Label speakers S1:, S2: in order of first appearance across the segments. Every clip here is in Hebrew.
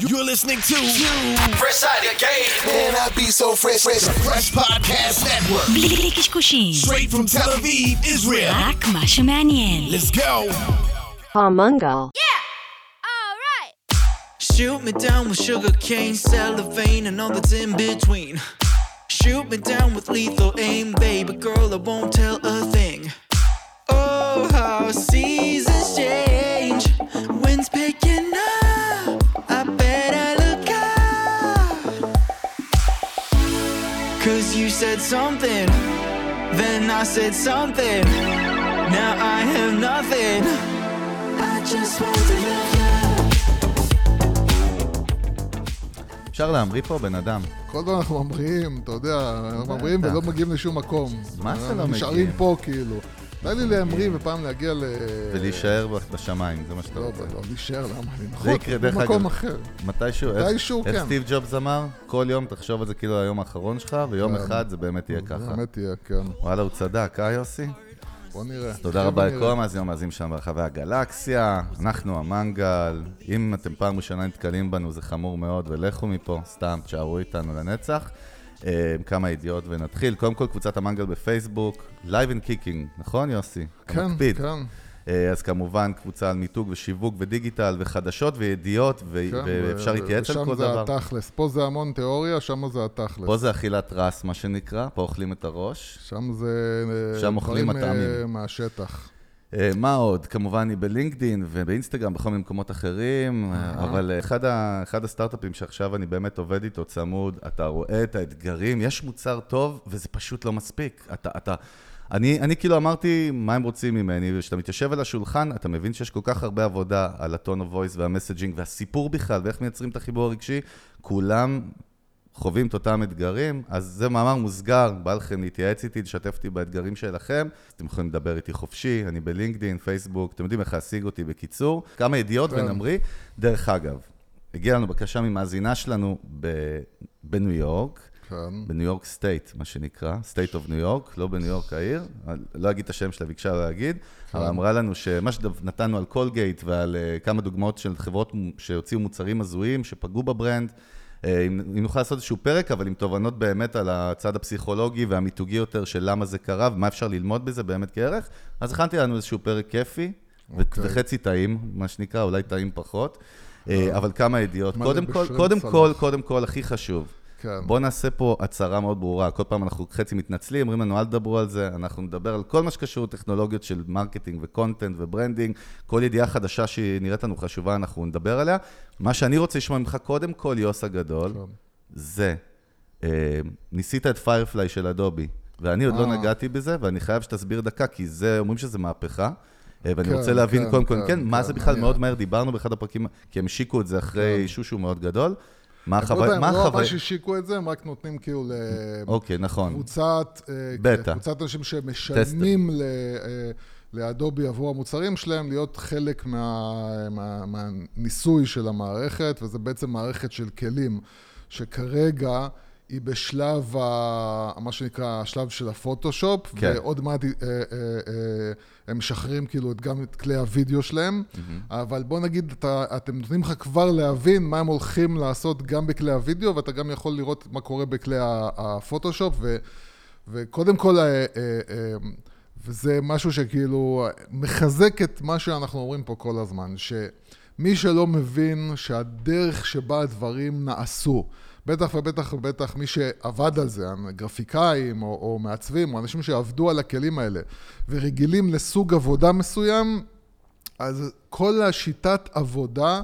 S1: You're listening to
S2: Fresh out the game.
S1: Man, I be so fresh, fresh, fresh podcast network.
S3: בלי בלי קשקושים,
S1: Straight from Tel Aviv, Israel.
S3: רק מה שמעניין.
S1: Let's go.
S4: Pomungal.
S5: Shoot me down with sugar cane, cellophane, and all that's in between. Shoot me down with lethal aim, baby girl, I won't tell a thing. Oh, how seasons change. Cause you said something, then I said something. Now I have nothing. I just want to love you.
S6: אפשר להמריא פה בן אדם.
S7: כל הזמן אנחנו ממריאים, אתה יודע, אנחנו ממריאים. ולא מגיעים לשום מקום.
S6: מה זה לא
S7: אנחנו נשארים
S6: מגיעים?
S7: פה כאילו. די לי להמריא ופעם להגיע ל...
S6: ולהישאר בשמיים, זה מה שאתה
S7: לא,
S6: רוצה.
S7: לא, להישאר, למה? אני
S6: זה יקרה, דרך
S7: במקום. אחר.
S6: מתישהו, איך-
S7: מתישהו,
S6: איך
S7: כן.
S6: סטיב ג'ובס אמר? כל יום תחשוב על זה כאילו היום האחרון שלך, ויום
S7: כן.
S6: אחד זה באמת יהיה ככה.
S7: באמת יהיה, כן.
S6: וואלה, הוא צדק, אה יוסי?
S7: בוא נראה.
S6: תודה
S7: עכשיו
S6: רבה. לכל המאזינים המאזינים שלנו ברחבי הגלקסיה. אנחנו המנגל. אם אתם פעם ראשונה נתקלים בנו, זה חמור מאוד, ולכו מפה, סתם, תשארו איתנו לנצח. אה, כמה ידיעות ונתחיל. קודם כל, קבוצת המנגל בפייסבוק, Live and Kicking, נכון יוסי?
S7: כן,
S6: מקפיד.
S7: כן.
S6: אה, אז כמובן, קבוצה על מיתוג ושיווק ודיגיטל וחדשות וידיעות, ו-
S7: כן,
S6: ואפשר להתייעץ על כל
S7: ושם זה
S6: דבר.
S7: התכלס. פה זה המון תיאוריה, שם זה התכלס.
S6: פה זה אכילת רס, מה שנקרא, פה אוכלים את הראש.
S7: שם זה... אה,
S6: שם אוכלים הטעמים.
S7: מהשטח.
S6: אה, מה עוד? כמובן היא בלינקדין ובאינסטגרם, בכל מיני מקומות אחרים, אבל אה, אחד, ה, אחד הסטארט-אפים שעכשיו אני באמת עובד איתו צמוד, אתה רואה את האתגרים, יש מוצר טוב וזה פשוט לא מספיק. אתה, אתה, אני, אני כאילו אמרתי מה הם רוצים ממני, וכשאתה מתיישב על השולחן, אתה מבין שיש כל כך הרבה עבודה על הטון of voice והמסג'ינג והסיפור בכלל, ואיך מייצרים את החיבור הרגשי, כולם חווים את אותם אתגרים, אז זה מאמר מוסגר, בא לכם להתייעץ איתי, לשתף אותי באתגרים שלכם, אתם יכולים לדבר איתי חופשי, אני בלינקדאין, פייסבוק, אתם יודעים איך להשיג אותי בקיצור. כמה ידיעות
S7: כן.
S6: ונמריא. דרך אגב, הגיעה לנו בקשה ממאזינה שלנו ב- בניו יורק,
S7: כן.
S6: בניו יורק state, מה שנקרא, State of New York, לא בניו יורק העיר, לא אגיד את השם שלה, ביקשה לא להגיד, אבל אמרה לנו שמה שנתנו על קולגייט ועל אה, כמה דוגמאות של חברות שהוציאו מוצרים הזויים, שפגעו ב-brand, אם אם נוכל לעשות איזשהו פרק, אבל עם תובנות באמת על הצד הפסיכולוגי והמיתוגי יותר של למה זה קרה ומה אפשר ללמוד בזה באמת כערך, אז הכנתי לנו איזשהו פרק כיפי, ו-
S7: אוקיי.
S6: וחצי טעים, מה שנקרא, אולי טעים פחות, אה, אבל כמה ידיעות. קודם כל, קודם. כל, קודם כל, הכי חשוב.
S7: כן.
S6: בואו נעשה פה הצהרה מאוד ברורה. כל פעם אנחנו חצי מתנצלים, אומרים לנו אל תדברו על זה, אנחנו נדבר על כל מה שקשור לטכנולוגיות של marketing ו content ו branding, כל ידיעה חדשה שהיא נראית לנו חשובה, אנחנו נדבר עליה. מה שאני רוצה לשמוע ממך קודם כל, יוס הגדול,
S7: כן.
S6: זה, אה, ניסית את Firefly של אדובי, ואני עוד לא
S7: אה.
S6: נגעתי בזה, ואני חייב שתסביר דקה, כי זה, אומרים שזה מהפכה. אה, ואני
S7: כן,
S6: רוצה להבין
S7: כן,
S6: קודם כל,
S7: כן,
S6: כן, מה
S7: כן,
S6: זה בכלל מאוד מהר, דיברנו באחד הפרקים, כי הם השיקו את זה אחרי שושו מאוד גדול. מה
S7: לא
S6: החוויה? מה
S7: הם לא
S6: החוויה?
S7: ממש השיקו את זה, הם רק נותנים כאילו
S6: אוקיי, נכון.
S7: לקבוצת... אה,
S6: בטא.
S7: קבוצת אנשים שמשלמים ל- אה, לאדובי עבור המוצרים שלהם להיות חלק מה- מה- מהניסוי של המערכת, וזה בעצם מערכת של כלים, שכרגע היא בשלב, ה- מה שנקרא, השלב של הפוטושופ,
S6: כן.
S7: ועוד מעט אה, אה, אה, הם משחררים כאילו את- גם את כלי הוידאו שלהם, אבל בוא נגיד, אתה, אתם נותנים לך כבר להבין מה הם הולכים לעשות גם בכלי הוידאו, ואתה גם יכול לראות מה קורה בכלי הפוטושופ, ו, וקודם כל, אה, אה, אה, וזה משהו שכאילו מחזק את מה שאנחנו אומרים פה כל הזמן, שמי שלא מבין שהדרך שבה הדברים נעשו, בטח ובטח ובטח מי שעבד על זה, גרפיקאים או, או מעצבים, או אנשים שעבדו על הכלים האלה, ורגילים לסוג עבודה מסוים, אז כל השיטת עבודה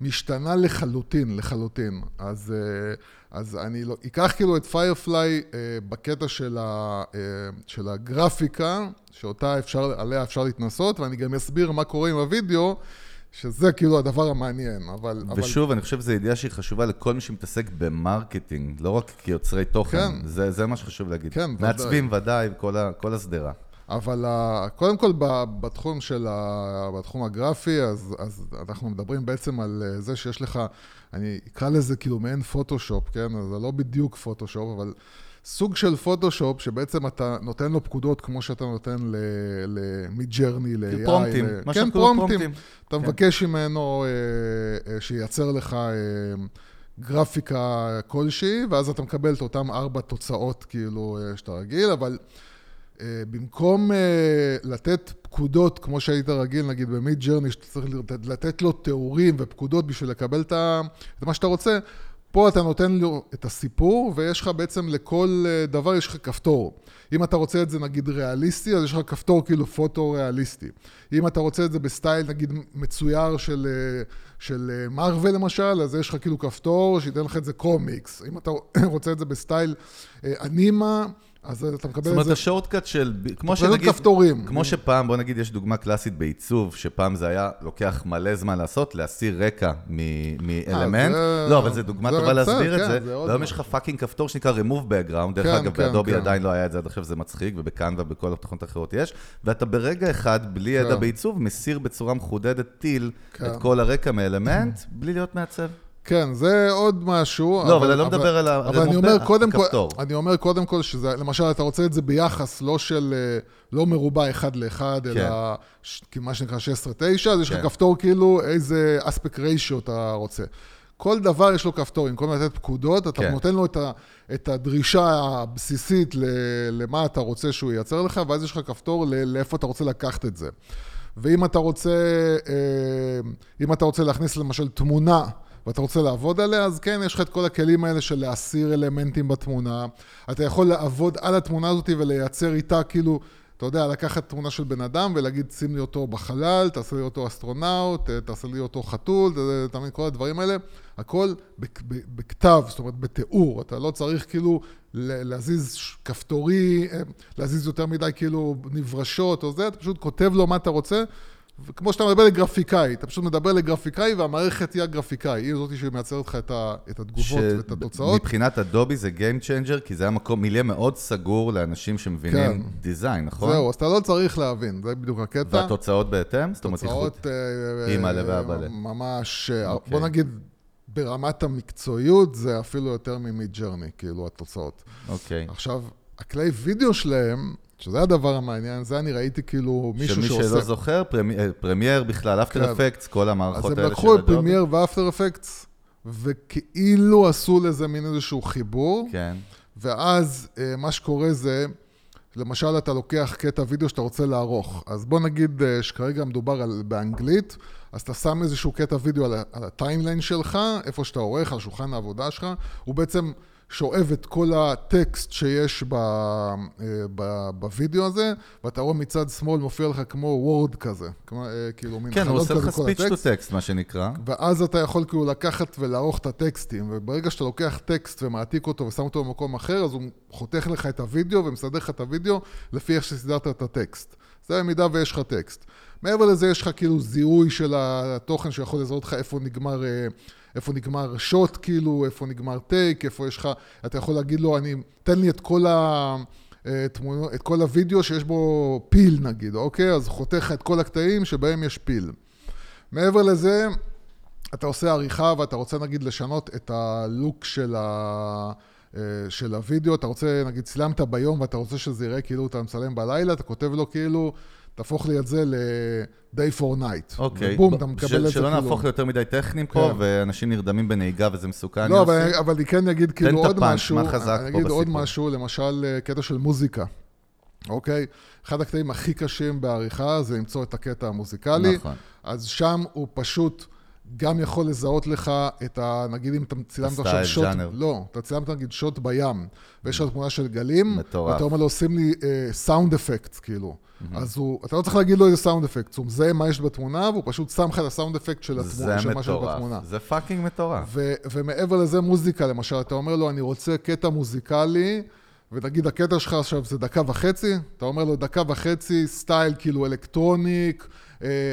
S7: משתנה לחלוטין, לחלוטין. אז, אה, אז אני לא, אקח כאילו את פיירפליי אה, בקטע של, ה, אה, של הגרפיקה, שאותה אפשר, עליה אפשר להתנסות, ואני גם אסביר מה קורה עם הוידאו, שזה כאילו הדבר המעניין, אבל...
S6: ושוב, אני חושב שזו ידיעה שהיא חשובה לכל מי שמתעסק ב marketing, לא רק כיוצרי תוכן.
S7: כן.
S6: זה, זה מה שחשוב להגיד.
S7: כן, ודאי.
S6: מעצבים ודאי, כל, ה, כל השדרה.
S7: אבל ה- קודם כל בתחום של ה... בתחום הגרפי, אז, אז אנחנו מדברים בעצם על אה, זה שיש לך, אני אקרא לזה כאילו מעין פוטושופ, כן? זה לא בדיוק פוטושופ, אבל סוג של פוטושופ, שבעצם אתה נותן לו פקודות כמו שאתה נותן ל Midjourney, ל-AI.
S6: פרומפטים,
S7: ל-
S6: מה
S7: כן, פרומפטים.
S6: פרומפטים.
S7: אתה
S6: כן.
S7: מבקש ממנו אה, אה, שייצר לך אה, גרפיקה כלשהי, ואז אתה מקבל את אותם ארבע תוצאות כאילו אה, שאתה רגיל, אבל אה, במקום אה, לתת פקודות, כמו שהיית רגיל, נגיד במיד ג'רני, שאתה צריך לתת, לו תיאורים ופקודות בשביל לקבל את מה שאתה רוצה, פה אתה נותן לו את הסיפור, ויש לך בעצם לכל אה, דבר יש לך כפתור. אם אתה רוצה את זה נגיד ריאליסטי, אז יש לך כפתור כאילו פוטו-ריאליסטי. אם אתה רוצה את זה ב style נגיד מצויר של, אה, של אה, מארוול למשל, אז יש לך כאילו כפתור שייתן לך את זה קומיקס. אם אתה רוצה את זה ב style אה, אנימה, אז אתה מקבל את זה...
S6: זאת אומרת, ה shortcut של, כמו שנגיד,
S7: כפתורים.
S6: כמו שפעם, בוא נגיד, יש דוגמה קלאסית בעיצוב, שפעם זה היה לוקח מלא זמן לעשות, להסיר רקע מאלמנט.
S7: זה-
S6: לא, אבל זו דוגמה טובה להסביר את
S7: כן,
S6: זה. והיום יש לך. fucking כפתור שנקרא remove background, דרך
S7: כן,
S6: אגב, באדובי
S7: כן.
S6: עדיין לא היה את זה עד עכשיו, זה מצחיק, ובקנווה, בכל התוכנות האחרות יש, ואתה ברגע אחד, בלי ידע. בעיצוב, מסיר בצורה מחודדת טיל. את כל הרקע מאלמנט, בלי להיות מעצב.
S7: כן, זה עוד משהו.
S6: לא, אבל אני לא מדבר על ה-
S7: אבל אני אומר קודם כל,
S6: הכפתור.
S7: אני אומר קודם כל שזה, למשל, אתה רוצה את זה ביחס, לא של, אה, לא מרובע אחד לאחד,
S6: כן.
S7: אלא ש- מה שנקרא 16-9, אז יש לך
S6: כן.
S7: כפתור כאילו איזה אספקט ריישיו אתה רוצה. כל דבר יש לו כפתור, במקום לתת פקודות, אתה
S6: כן.
S7: נותן לו את, ה, את הדרישה הבסיסית ל, למה אתה רוצה שהוא ייצר לך, ואז יש לך כפתור ל, לאיפה אתה רוצה לקחת את זה. ואם אתה רוצה, אה, אם אתה רוצה להכניס למשל תמונה, ואתה רוצה לעבוד עליה, אז כן, יש לך את כל הכלים האלה של להסיר אלמנטים בתמונה. אתה יכול לעבוד על התמונה הזאת ולייצר איתה כאילו, אתה יודע, לקחת תמונה של בן אדם ולהגיד, שים לי אותו בחלל, תעשה לי אותו אסטרונאוט, אה, תעשה לי אותו חתול, אתה- מבין, כל הדברים האלה, הכל בכתב, זאת אומרת, בתיאור. אתה לא צריך כאילו להזיז כפתורי, אה, להזיז יותר מדי כאילו נברשות או זה, אתה פשוט כותב לו מה אתה רוצה. וכמו שאתה מדבר לגרפיקאי, אתה פשוט מדבר לגרפיקאי והמערכת היא הגרפיקאי, היא זאתי שמייצרת לך את, ה, את התגובות ואת התוצאות.
S6: מבחינת אדובי זה Game Changer, כי זה היה מקום, מיליה מאוד סגור לאנשים שמבינים
S7: כן.
S6: דיזיין, נכון?
S7: זהו, אז אתה לא צריך להבין, זה בדיוק הקטע.
S6: והתוצאות בהתאם? זאת אומרת.
S7: תוצאות אה,
S6: אימא'לה
S7: אה,
S6: ואבא'לה.
S7: ממש, אה,
S6: אוקיי.
S7: בוא נגיד, ברמת המקצועיות זה אפילו יותר מ Midjourney, כאילו, התוצאות.
S6: אוקיי.
S7: עכשיו, הכלי וידאו שלהם, שזה הדבר המעניין, זה אני ראיתי כאילו מישהו
S6: שמי
S7: שעושה...
S6: שלא זוכר, פרמי- אה, Premiere בכלל, After
S7: כן.
S6: Effects, כל
S7: אז
S6: המערכות
S7: הם
S6: האלה
S7: לקחו את.
S6: Premiere
S7: ו After Effects, וכאילו עשו לזה מין איזשהו חיבור,
S6: כן.
S7: ואז אה, מה שקורה זה, למשל אתה לוקח קטע וידאו שאתה רוצה לערוך, אז בוא נגיד אה, שכרגע מדובר על, באנגלית, אז אתה שם איזשהו קטע וידאו על, על ה timeline שלך, איפה שאתה עורך, על שולחן העבודה שלך, הוא בעצם שואב את כל הטקסט שיש אה, בווידאו הזה, ואתה רואה מצד שמאל מופיע לך כמו Word כזה, כמו, אה, כאילו מין
S6: כן, הוא עושה לך speech
S7: to.
S6: text, מה שנקרא.
S7: ואז אתה יכול כאילו לקחת ולערוך את הטקסטים, וברגע שאתה לוקח טקסט ומעתיק אותו ושם אותו במקום אחר, אז הוא חותך לך את הוידאו ומסדר לך את הוידאו לפי איך שסידרת את הטקסט. זה במידה ויש לך טקסט. מעבר לזה יש לך כאילו זיהוי של התוכן שיכול לזהות לך איפה נגמר, אה, איפה נגמר שוט כאילו, איפה נגמר טייק, איפה יש לך, אתה יכול להגיד לו, אני, תן לי את כל ה... אה, תמונות, את כל הוידאו שיש בו פיל נגיד, אוקיי? אז חותך את כל הקטעים שבהם יש פיל. מעבר לזה, אתה עושה עריכה ואתה רוצה נגיד לשנות את הלוק של, ה... אה, של הוידאו, אתה רוצה, נגיד צילמת ביום ואתה רוצה שזה יראה כאילו אתה מצלם בלילה, אתה כותב לו כאילו, תהפוך לי את זה ל-day for night.
S6: אוקיי.
S7: ובום,
S6: ב-
S7: אתה מקבל את זה
S6: שלא
S7: כאילו.
S6: נהפוך ליותר מדי טכניים פה,
S7: כן.
S6: ואנשים נרדמים בנהיגה וזה מסוכן.
S7: לא. אבל, אני כן אגיד כאילו
S6: את
S7: עוד
S6: הפאנץ',
S7: משהו,
S6: מה חזק
S7: אני
S6: פה
S7: אגיד עוד
S6: בסיפור?
S7: משהו, למשל אה, קטע של מוזיקה, אוקיי? אחד הקטעים הכי קשים בעריכה זה למצוא את הקטע המוזיקלי.
S6: נכון.
S7: אז שם הוא פשוט גם יכול לזהות לך את ה... נגיד אם אתה צילמת עכשיו שוט...
S6: ז'אנר.
S7: לא, אתה צילמת נגיד שוט בים, ויש לך תמונה של גלים,
S6: מטורף.
S7: ואתה אומר לו, שים לי sound effect, כאילו. אז הוא, אתה לא צריך להגיד לו איזה sound effect, הוא מזהה מה יש בתמונה, והוא פשוט שם לך את ה sound effect
S6: של,
S7: התמונה, של מה שיש
S6: מטורף.
S7: בתמונה.
S6: זה fucking מטורף.
S7: ו- ומעבר לזה מוזיקה, למשל, אתה אומר לו, אני רוצה קטע מוזיקלי, ונגיד הקטע שלך עכשיו זה דקה וחצי, אתה אומר לו דקה וחצי, style כאילו electronic,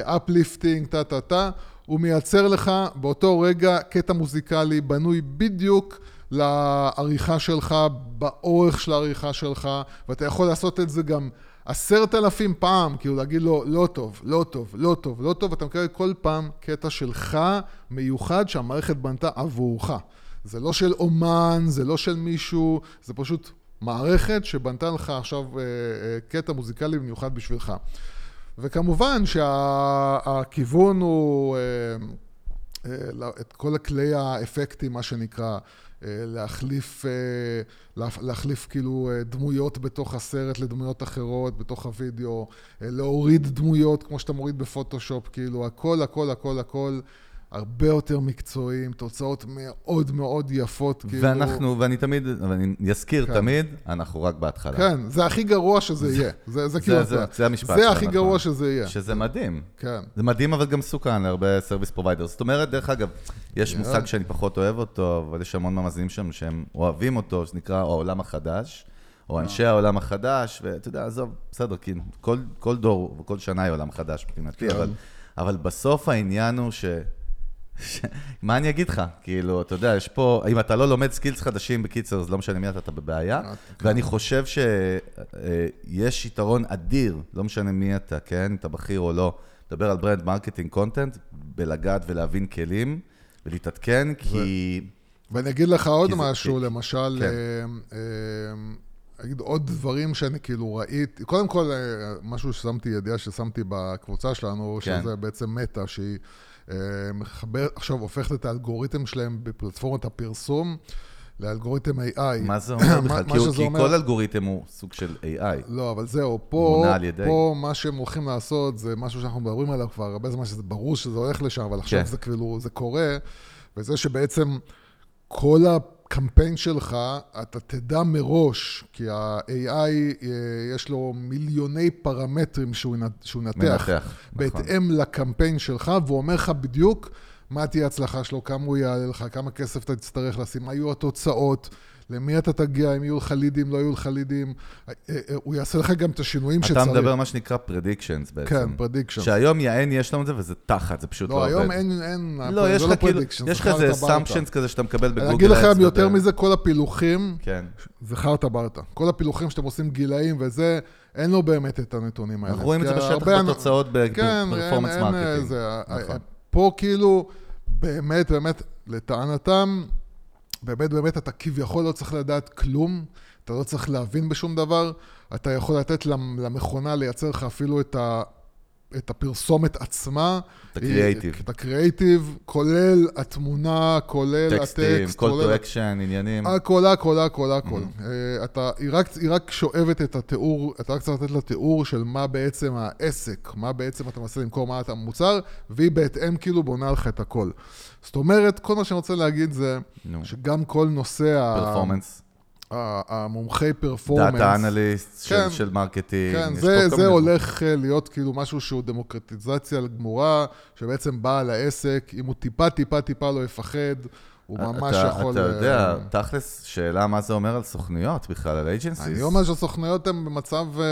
S7: uplifting, טה טה טה, הוא מייצר לך באותו רגע קטע מוזיקלי בנוי בדיוק לעריכה שלך, באורך של העריכה שלך, ואתה יכול לעשות את זה גם עשרת אלפים פעם, כאילו להגיד לו, לא טוב, לא טוב, לא טוב, לא טוב, אתה מקבל כל פעם קטע שלך מיוחד שהמערכת בנתה עבורך. זה לא של אומן, זה לא של מישהו, זה פשוט מערכת שבנתה לך עכשיו אה, אה, קטע מוזיקלי במיוחד בשבילך. וכמובן שהכיוון הוא... אה, אה, לה- את כל הכלי האפקטים, מה שנקרא, אה, להחליף, אה, להח- להחליף כאילו אה, דמויות בתוך הסרט לדמויות אחרות, בתוך הוידאו, אה, להוריד דמויות כמו שאתה מוריד בפוטושופ, כאילו הכל, הכל, הכל, הכל. הרבה יותר מקצועיים, תוצאות מאוד מאוד יפות, כאילו...
S6: ואנחנו, ואני תמיד, ואני אזכיר
S7: כן.
S6: תמיד, אנחנו רק בהתחלה.
S7: כן, זה הכי גרוע שזה יהיה. זה, זה כאילו...
S6: זה-
S7: אתה-
S6: זה המשפט
S7: זה הכי. גרוע שזה יהיה.
S6: שזה מדהים.
S7: כן.
S6: זה מדהים, אבל גם מסוכן להרבה service provider. זאת אומרת, דרך אגב, יש מושג שאני פחות אוהב אותו, אבל יש המון מהמאזינים שם שהם אוהבים אותו, שנקרא העולם החדש, או אנשי העולם החדש, ואתה יודע, עזוב, בסדר, כי כל, כל דור וכל שנה היא עולם חדש מבחינתי, אבל, אבל בסוף העניין הוא ש... מה אני אגיד לך? כאילו, אתה יודע, יש פה, אם אתה לא לומד skills חדשים, בקיצר, אז לא משנה מי אתה, אתה בבעיה. ואני חושב שיש יתרון אדיר, לא משנה מי אתה, כן? אתה בכיר או לא, לדבר על brand marketing content, בלגעת ולהבין כלים, ולהתעדכן, כי...
S7: ואני אגיד לך עוד משהו, למשל,
S6: כן.
S7: אה, אה, אגיד עוד דברים שאני כאילו ראיתי, קודם כל, אה, משהו ששמתי, ידיעה ששמתי בקבוצה שלנו,
S6: כן.
S7: שזה בעצם מטא, שהיא אה, מחברת, עכשיו הופכת את האלגוריתם שלהם בפלטפורמת הפרסום לאלגוריתם AI.
S6: מה זה אומר בכלל? כי כי
S7: אומר-
S6: כל אלגוריתם הוא סוג של AI.
S7: לא, אבל זהו, פה. פה מה שהם הולכים לעשות זה משהו שאנחנו מדברים עליו כבר הרבה זמן, שזה ברור שזה הולך לשם, אבל עכשיו
S6: כן.
S7: זה כאילו, זה קורה, וזה שבעצם כל הקמפיין שלך, אתה תדע מראש, כי ה-AI, אה, יש לו מיליוני פרמטרים שהוא שהוא ינתח,
S6: מנתח, נכון.
S7: בהתאם לקמפיין שלך, והוא אומר לך בדיוק מה תהיה ההצלחה שלו, כמה הוא יעלה לך, כמה כסף אתה תצטרך לשים, מה יהיו התוצאות. למי אתה תגיע, אם יהיו לך לידים, לא יהיו לך לידים, אה, אה, הוא יעשה לך גם את השינויים שצריך.
S6: אתה מדבר מה שנקרא predictions בעצם.
S7: כן, predictions.
S6: שהיום יעני יש לנו את זה, וזה תחת, זה פשוט לא
S7: לא,
S6: עובד.
S7: היום אין, אין,
S6: לא, יש לך כאילו,
S7: predictions,
S6: יש לך איזה assumptions כזה שאתה מקבל בגוגל.
S7: אני אגיד לכם יותר מזה, כל הפילוחים,
S6: כן.
S7: זה חרטה ברטה. כל הפילוחים שאתם עושים גילאים וזה, אין לו באמת את הנתונים האלה.
S6: אנחנו רואים את זה בשטח בתוצאות
S7: כן,
S6: ב
S7: performance
S6: marketing.
S7: זה,
S6: נכון.
S7: פה כאילו, באמת, באמת, לטענתם, באמת, באמת, אתה כביכול לא צריך לדעת כלום, אתה לא צריך להבין בשום דבר, אתה יכול לתת למ- למכונה לייצר לך אפילו את ה... את הפרסומת עצמה.
S6: את הקריאייטיב.
S7: את הקריאייטיב, כולל התמונה, כולל
S6: טקסטים,
S7: הטקסט,
S6: call
S7: כולל...
S6: to action, עניינים.
S7: הכל, הכל, הכל, הכל. אה, אתה, היא רק, היא רק שואבת את התיאור, אתה רק צריך לתת לה תיאור של מה בעצם העסק, מה בעצם אתה מנסה למכור, מה אתה המוצר, והיא בהתאם כאילו בונה לך את הכל. זאת אומרת, כל מה שאני רוצה להגיד זה,
S6: נו.
S7: שגם כל נושא ה- performance. המומחי performance,
S6: data analyst
S7: כן.
S6: של marketing.
S7: כן, זה, זה הולך אה, להיות כאילו משהו שהוא דמוקרטיזציה גמורה, שבעצם בעל העסק, אם הוא טיפה טיפה טיפה לא יפחד, הוא ממש
S6: אתה-
S7: יכול...
S6: אתה יודע,
S7: אה,
S6: תכלס, שאלה מה זה אומר על סוכנויות בכלל, על agencies.
S7: אני אומר שהסוכנויות הן במצב אה,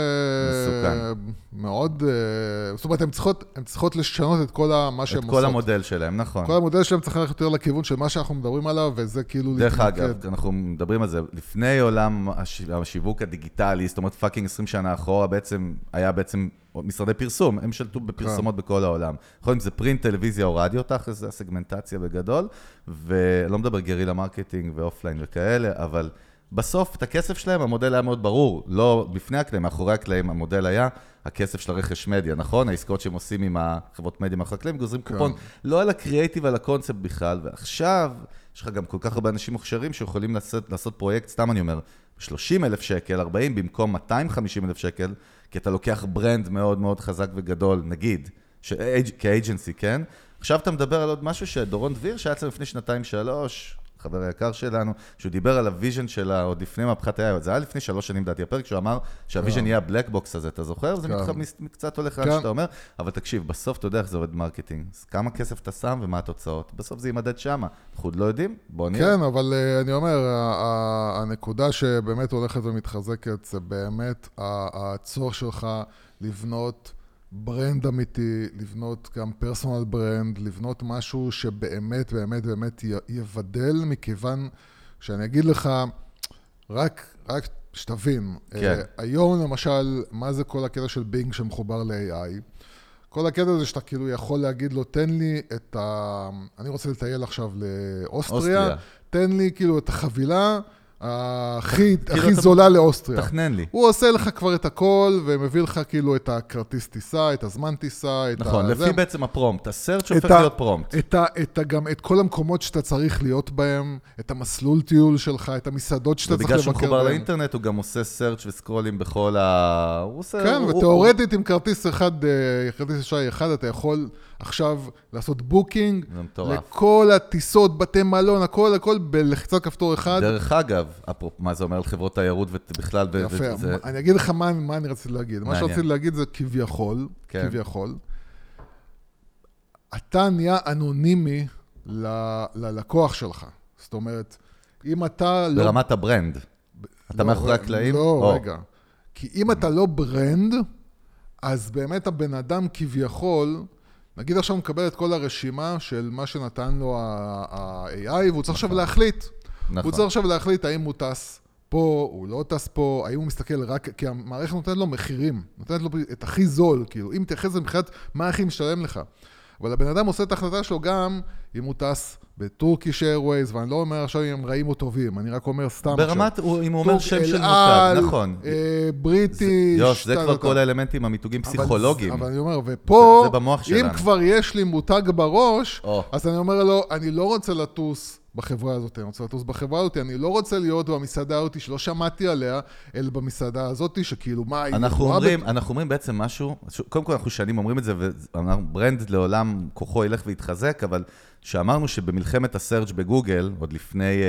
S6: מסוכן.
S7: מאוד... אה, זאת אומרת, הן צריכות, הן צריכות לשנות את כל ה- מה שהן
S6: את
S7: עושות.
S6: כל המודל שלהם, נכון.
S7: כל המודל שלהם צריך ללכת יותר לכיוון של מה שאנחנו מדברים עליו, וזה כאילו...
S6: דרך
S7: להתמקד.
S6: אגב, אנחנו מדברים על זה, לפני עולם הש- השיווק הדיגיטלי, זאת אומרת fucking 20 שנה אחורה, בעצם היה בעצם משרדי פרסום, הם שלטו בפרסומות בכל העולם. יכול להיות אם זה print, טלוויזיה או רדיו, תכל'ס זה הסגמנטציה בגדול, ולא מדבר guerrilla marketing ו offline וכאלה, אבל בסוף את הכסף שלהם, המודל היה מאוד ברור, לא לפני הקלעים, מאחורי הקלעים, המודל היה הכסף של הרכש מדיה, נכון? העסקאות שהם עושים עם החברות מדיה מאחורי הקלעים, גוזרים קופון, לא על הקריאייטיב, על הקונספט בכלל, ועכשיו, יש לך גם כל כך הרבה אנשים מוכשרים שיכולים לעשות, לעשות פרויקט, סתם אני אומר, 30 אלף שקל, 40 במקום 250 אלף שקל, כי אתה לוקח brand מאוד מאוד חזק וגדול, נגיד, ש- כ agency, כן? עכשיו אתה מדבר על עוד משהו שדורון דביר, שהיה אצלנו לפני שנתיים-שלוש, החבר היקר שלנו, שהוא דיבר על הוויז'ן שלה עוד לפני מהפכת ה זה היה לפני שלוש שנים, לדעתי, הפרק שהוא אמר שה vision יהיה ה black box הזה, אתה זוכר? זה
S7: כן.
S6: קצת הולך
S7: כן.
S6: לאן שאתה אומר, אבל תקשיב, בסוף אתה יודע איך זה עובד marketing. כמה כסף אתה שם ומה התוצאות? בסוף זה יימדד שמה. אנחנו עוד לא יודעים, בוא נראה.
S7: כן, אבל אה, אני אומר, הנקודה שבאמת הולכת ומתחזקת, זה באמת הצורך שלך לבנות brand אמיתי, לבנות גם personal brand, לבנות משהו שבאמת, באמת, באמת יבדל, מכיוון שאני אגיד לך, רק, רק שתבין,
S6: כן.
S7: אה, היום למשל, מה זה כל הקטע של בינג שמחובר ל-AI? כל הקטע הזה שאתה כאילו יכול להגיד לו, תן לי את ה... אני רוצה לטייל עכשיו לאוסטריה,
S6: אוסטריה.
S7: תן לי כאילו את החבילה הכי
S6: כאילו
S7: הכי זולה לאוסטריה.
S6: תכנן לי.
S7: הוא עושה לך כבר את הכל, ומביא לך כאילו את הכרטיס טיסה, את הזמן טיסה, את
S6: נכון,
S7: ה...
S6: לפי
S7: זה.
S6: בעצם הפרומפט. הסרט שהופך להיות פרומפט.
S7: את ה, את ה, גם את כל המקומות שאתה צריך להיות בהם, את המסלול טיול שלך, את המסעדות שאתה צריך
S6: ובגלל שהוא
S7: לבקר
S6: מחובר
S7: בהם.
S6: לאינטרנט, הוא גם עושה search ו scrollים בכל ה... הוא עושה...
S7: כן,
S6: הוא- הוא-
S7: ותאורטית עם כרטיס אחד, אה, כרטיס אשראי אחד, אתה יכול עכשיו לעשות
S6: booking מטורף.
S7: לכל הטיסות, בתי מלון, הכל, הכל בלחיצת כפתור אחד.
S6: דרך אגב, אפרופו, מה זה אומר על חברות תיירות ובכלל,
S7: יפה,
S6: וזה-
S7: אני אגיד לך מה, מה אני רציתי להגיד. מה
S6: מעניין.
S7: שרציתי להגיד זה כביכול,
S6: כן.
S7: כביכול, אתה נהיה אנונימי ל- ללקוח שלך. זאת אומרת, אם אתה לא...
S6: ברמת ה brand. אתה
S7: לא,
S6: מאחורי הקלעים?
S7: לא,
S6: או.
S7: רגע. כי אם אתה לא brand, אז באמת הבן אדם כביכול, נגיד עכשיו הוא מקבל את כל הרשימה של מה שנתן לו ה AI, והוא צריך עכשיו להחליט.
S6: נכון.
S7: הוא צריך עכשיו להחליט האם הוא טס פה, הוא לא טס פה, האם הוא מסתכל רק, כי המערכת נותנת לו מחירים, נותנת לו את הכי זול, כאילו, אם תתייחס לזה מבחינת מה הכי משתלם לך. אבל הבן אדם עושה את ההחלטה שלו גם אם הוא טס בטורקיש איירווייז, ואני לא אומר עכשיו אם הם רעים או טובים, אני רק אומר סתם עכשיו.
S6: ברמת, הוא- אם הוא אומר שם של מותג, נכון.
S7: אה, בריטיש.
S6: יוש, זה כבר כל. האלמנטים המיתוגים פסיכולוגיים.
S7: אבל אני אומר, ופה,
S6: זה- זה
S7: אם. כבר יש לי מותג בראש,
S6: או.
S7: אז אני אומר לו, אני לא רוצה לטוס בחברה הזאת, אני רוצה לטוס בחברה הזאת, אני לא רוצה להיות במסעדה הזאת שלא שמעתי עליה, אלא במסעדה הזאת, שכאילו, מה, היא
S6: אנחנו אומרים,
S7: ב-
S6: אנחנו אומרים בעצם משהו, קודם כל אנחנו שנים אומרים את זה, ו brand לעולם כוחו ילך ויתחזק, אבל שאמרנו שבמלחמת ה search בגוגל, עוד לפני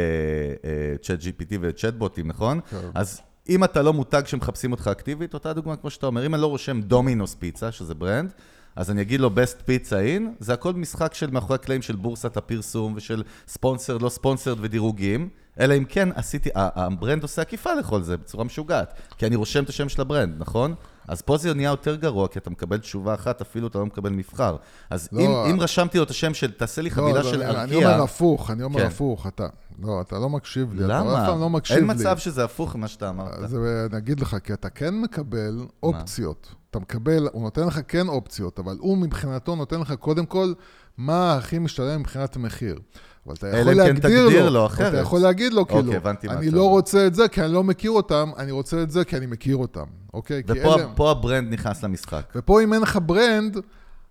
S6: Chat GPT וצ'אטבוטים, נכון?
S7: כן.
S6: אז אם אתה לא מותג שמחפשים אותך אקטיבית, אותה דוגמה כמו שאתה אומר, אם אני לא רושם דומינוס פיצה, שזה brand, אז אני אגיד לו best pizza in, זה הכל משחק של מאחורי הקלעים של בורסת הפרסום ושל ספונסר, לא sponsored ודירוגים, אלא אם כן עשיתי, ה brand עושה עקיפה לכל זה בצורה משוגעת, כי אני רושם את השם של ה brand, נכון? אז פה זה נהיה יותר גרוע, כי אתה מקבל תשובה אחת, אפילו אתה לא מקבל מבחר. אז
S7: לא,
S6: אם,
S7: ה-
S6: אם רשמתי לו את השם של, תעשה לי
S7: לא,
S6: חבילה
S7: אז
S6: של
S7: אני- אני
S6: ארקיע,
S7: אומר הפוך, אני אומר
S6: כן.
S7: הפוך, אתה, לא, אתה לא מקשיב לי, אתה אף
S6: למה?
S7: פעם לא מקשיב
S6: אין
S7: לי.
S6: מצב שזה הפוך ממה שאתה אמרת.
S7: אז אה, אני אגיד לך, כי אתה כן מקבל אופציות. אתה מקבל, הוא נותן לך כן אופציות, אבל הוא מבחינתו נותן לך קודם כל מה הכי משתלם מבחינת מחיר. אבל אתה יכול
S6: כן
S7: להגדיר
S6: תגדיר
S7: לו,
S6: לו
S7: אתה
S6: אחרת.
S7: יכול להגיד לו,
S6: אוקיי,
S7: כאילו,
S6: מה
S7: אני
S6: אתה
S7: לא. רוצה את זה כי אני לא מכיר אותם, אני רוצה את זה כי אני מכיר אותם, אוקיי? כי
S6: ופה
S7: אלה-
S6: ה brand נכנס למשחק.
S7: ופה אם אין לך brand,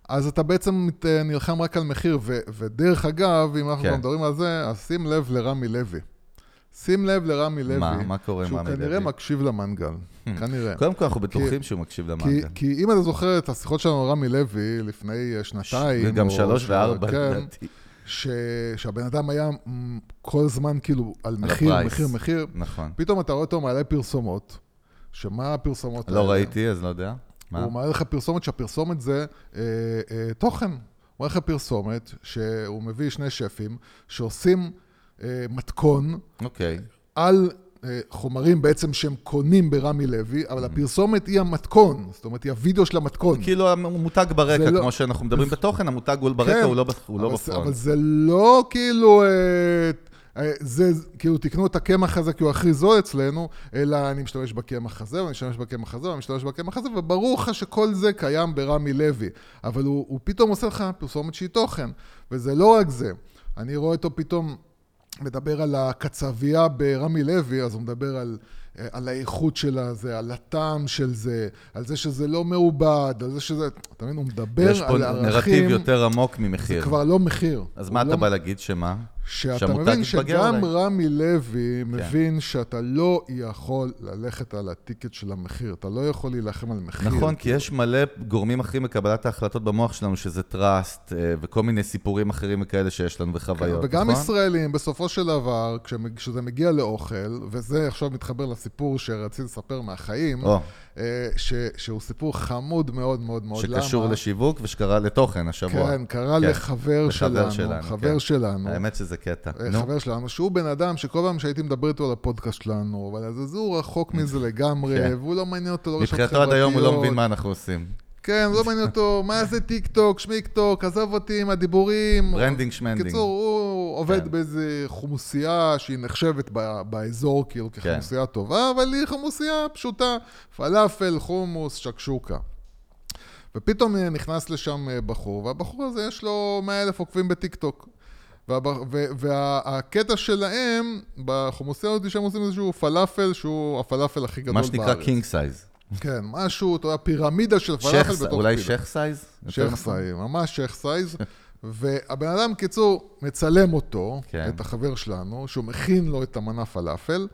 S7: אז אתה בעצם מת- נלחם רק על מחיר. ו- ודרך אגב, אם אנחנו
S6: כן.
S7: מדברים על זה, אז שים לב לרמי לוי. שים לב לרמי לוי.
S6: מה? מה קורה עם רמי
S7: שהוא כנראה
S6: לוי? Hmm.
S7: מקשיב למנגל. כנראה.
S6: קודם כל אנחנו בטוחים
S7: כי-
S6: שהוא מקשיב
S7: כי,
S6: למנגל.
S7: כי אם אתה זוכר את השיחות שלנו עם רמי לוי לפני אה, שנתיים,
S6: וגם
S7: או
S6: שלוש
S7: ש-
S6: וארבע,
S7: כן,
S6: לדעתי.
S7: ש... שהבן אדם היה כל הזמן כאילו על מחיר,
S6: הפרייס.
S7: מחיר, מחיר,
S6: נכון.
S7: פתאום אתה רואה אותו מעלה פרסומות, שמה הפרסומות
S6: לא ראיתי, אז לא יודע. מה?
S7: הוא מעלה לך פרסומת, שהפרסומת זה אה, אה, תוכן. הוא מעלה לך פרסומת שהוא מביא שני שפים שעושים אה, מתכון
S6: אוקיי.
S7: על חומרים בעצם שהם קונים ברמי לוי, אבל הפרסומת היא המתכון, זאת אומרת, היא הווידאו של המתכון.
S6: כאילו המותג ברקע,
S7: לא-
S6: כמו שאנחנו מדברים בתוכן, המותג הוא ברקע,
S7: כן,
S6: הוא לא ב- הוא לא
S7: אבל
S6: בפרונט.
S7: זה לא כאילו, אה, אה, זה, כאילו, תקנו את הקמח הזה כי הוא הכי זול אצלנו, אלא אני משתמש בקמח הזה, ואני משתמש בקמח הזה, ואני משתמש בקמח הזה, וברור לך שכל זה קיים ברמי לוי. אבל הוא, הוא פתאום עושה לך פרסומת שהיא תוכן, וזה לא רק זה. אני רואה אותו פתאום מדבר על הקצבייה ברמי לוי, אז הוא מדבר על, אה, על האיכות של הזה, על הטעם של זה, על זה שזה לא מעובד, על זה שזה... אתה מבין? הוא מדבר
S6: יש פה
S7: על ערכים...
S6: נרטיב יותר עמוק
S7: זה
S6: ממחיר.
S7: כבר לא מחיר.
S6: אז מה
S7: לא-
S6: אתה בא להגיד שמה?
S7: שאתה מבין שגם
S6: אולי. כן.
S7: רמי לוי מבין שאתה לא יכול ללכת על הטיקט של המחיר, אתה לא יכול להילחם על מחיר.
S6: נכון, כי יש מלא גורמים אחרים בקבלת ההחלטות במוח שלנו, שזה טראסט, וכל מיני סיפורים אחרים וכאלה שיש לנו וחוויות,
S7: כן, וגם
S6: נכון?
S7: ישראלים, בסופו של דבר, כשזה מגיע לאוכל, וזה עכשיו מתחבר לסיפור שרציתי לספר מהחיים,
S6: או,
S7: אה, ש- שהוא סיפור חמוד מאוד מאוד מאוד.
S6: שקשור
S7: למה?
S6: לשיווק ושקרה לתוכן השבוע.
S7: כן, קרה
S6: כן.
S7: לחבר
S6: לחבר
S7: שלנו,
S6: שלנו,
S7: חבר
S6: כן.
S7: שלנו.
S6: האמת שזה קטע.
S7: אה,
S6: נו,
S7: חבר שלנו, שהוא בן אדם שכל פעם שהייתי מדבר איתו על הפודקאסט שלנו, אבל אז הוא רחוק מזה לגמרי,
S6: כן.
S7: והוא לא מעניין אותו לא רשתות חברתיות.
S6: מבחינתו עד היום הוא לא מבין מה אנחנו עושים.
S7: כן, לא מעניין אותו, מה זה טיק טוק, שמיק טוק, עזוב אותי עם הדיבורים.
S6: branding שמנדינג.
S7: בקיצור, הוא עובד
S6: כן.
S7: באיזה חומוסייה שהיא נחשבת ב- באזור כאילו
S6: כן.
S7: כחומוסייה טובה, אבל היא חומוסייה פשוטה, פלאפל, חומוס, שקשוקה. ופתאום אה, נכנס לשם אה, בחור, והבחור הזה יש לו 100 אלף עוקבים בטיק טוק. והב- ו- והקטע שלהם, בחומוסיה הזאת, שהם עושים איזשהו פלאפל, שהוא הפלאפל הכי גדול
S6: מה
S7: בארץ.
S6: שנקרא king size.
S7: כן, משהו, אתה יודע, פירמידה של פלאפל בתוך
S6: אולי
S7: פיתה.
S6: שייח size?
S7: שייח? size, ממש שייח size. והבן אדם, קיצור, מצלם אותו,
S6: כן.
S7: את החבר שלנו, שהוא מכין לו את המנה פלאפל,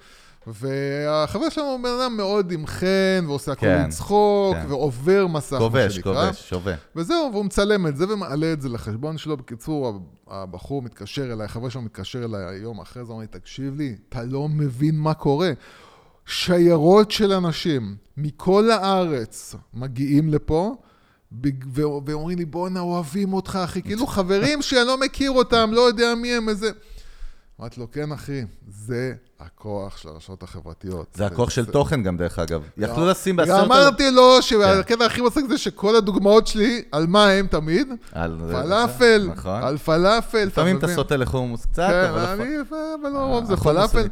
S7: והחבר שלנו הוא בן אדם מאוד עם חן, ועושה הכל
S6: כן,
S7: לצחוק,
S6: כן.
S7: ועובר מסך, מה
S6: כובש,
S7: שנקרא.
S6: כובש, שווה.
S7: וזהו, והוא מצלם את זה ומעלה את זה לחשבון שלו. בקיצור, הבחור מתקשר אליי, החבר שלו מתקשר אליי היום אחרי זה, אומר לי, תקשיב לי, אתה לא מבין מה קורה. שיירות של אנשים מכל הארץ מגיעים לפה, ואומרים לי, בואנה, אוהבים אותך, אחי. כאילו חברים שאני לא מכיר אותם, לא יודע מי הם, איזה... אמרתי לו, כן, אחי, זה הכוח של הרשתות החברתיות.
S6: זה הכוח של תוכן גם, דרך אגב. יכלו לשים בעשרת...
S7: ואמרתי לו שהקטע הכי מצחיק זה שכל הדוגמאות שלי, על מה הם תמיד?
S6: על-
S7: פלאפל,
S6: נכון.
S7: על פלאפל,
S6: לפעמים אתה? סוטה לחומוס קצת,
S7: כן,
S6: אבל...
S7: אני,
S6: לפ-
S7: אבל לא רוב זה פלאפל,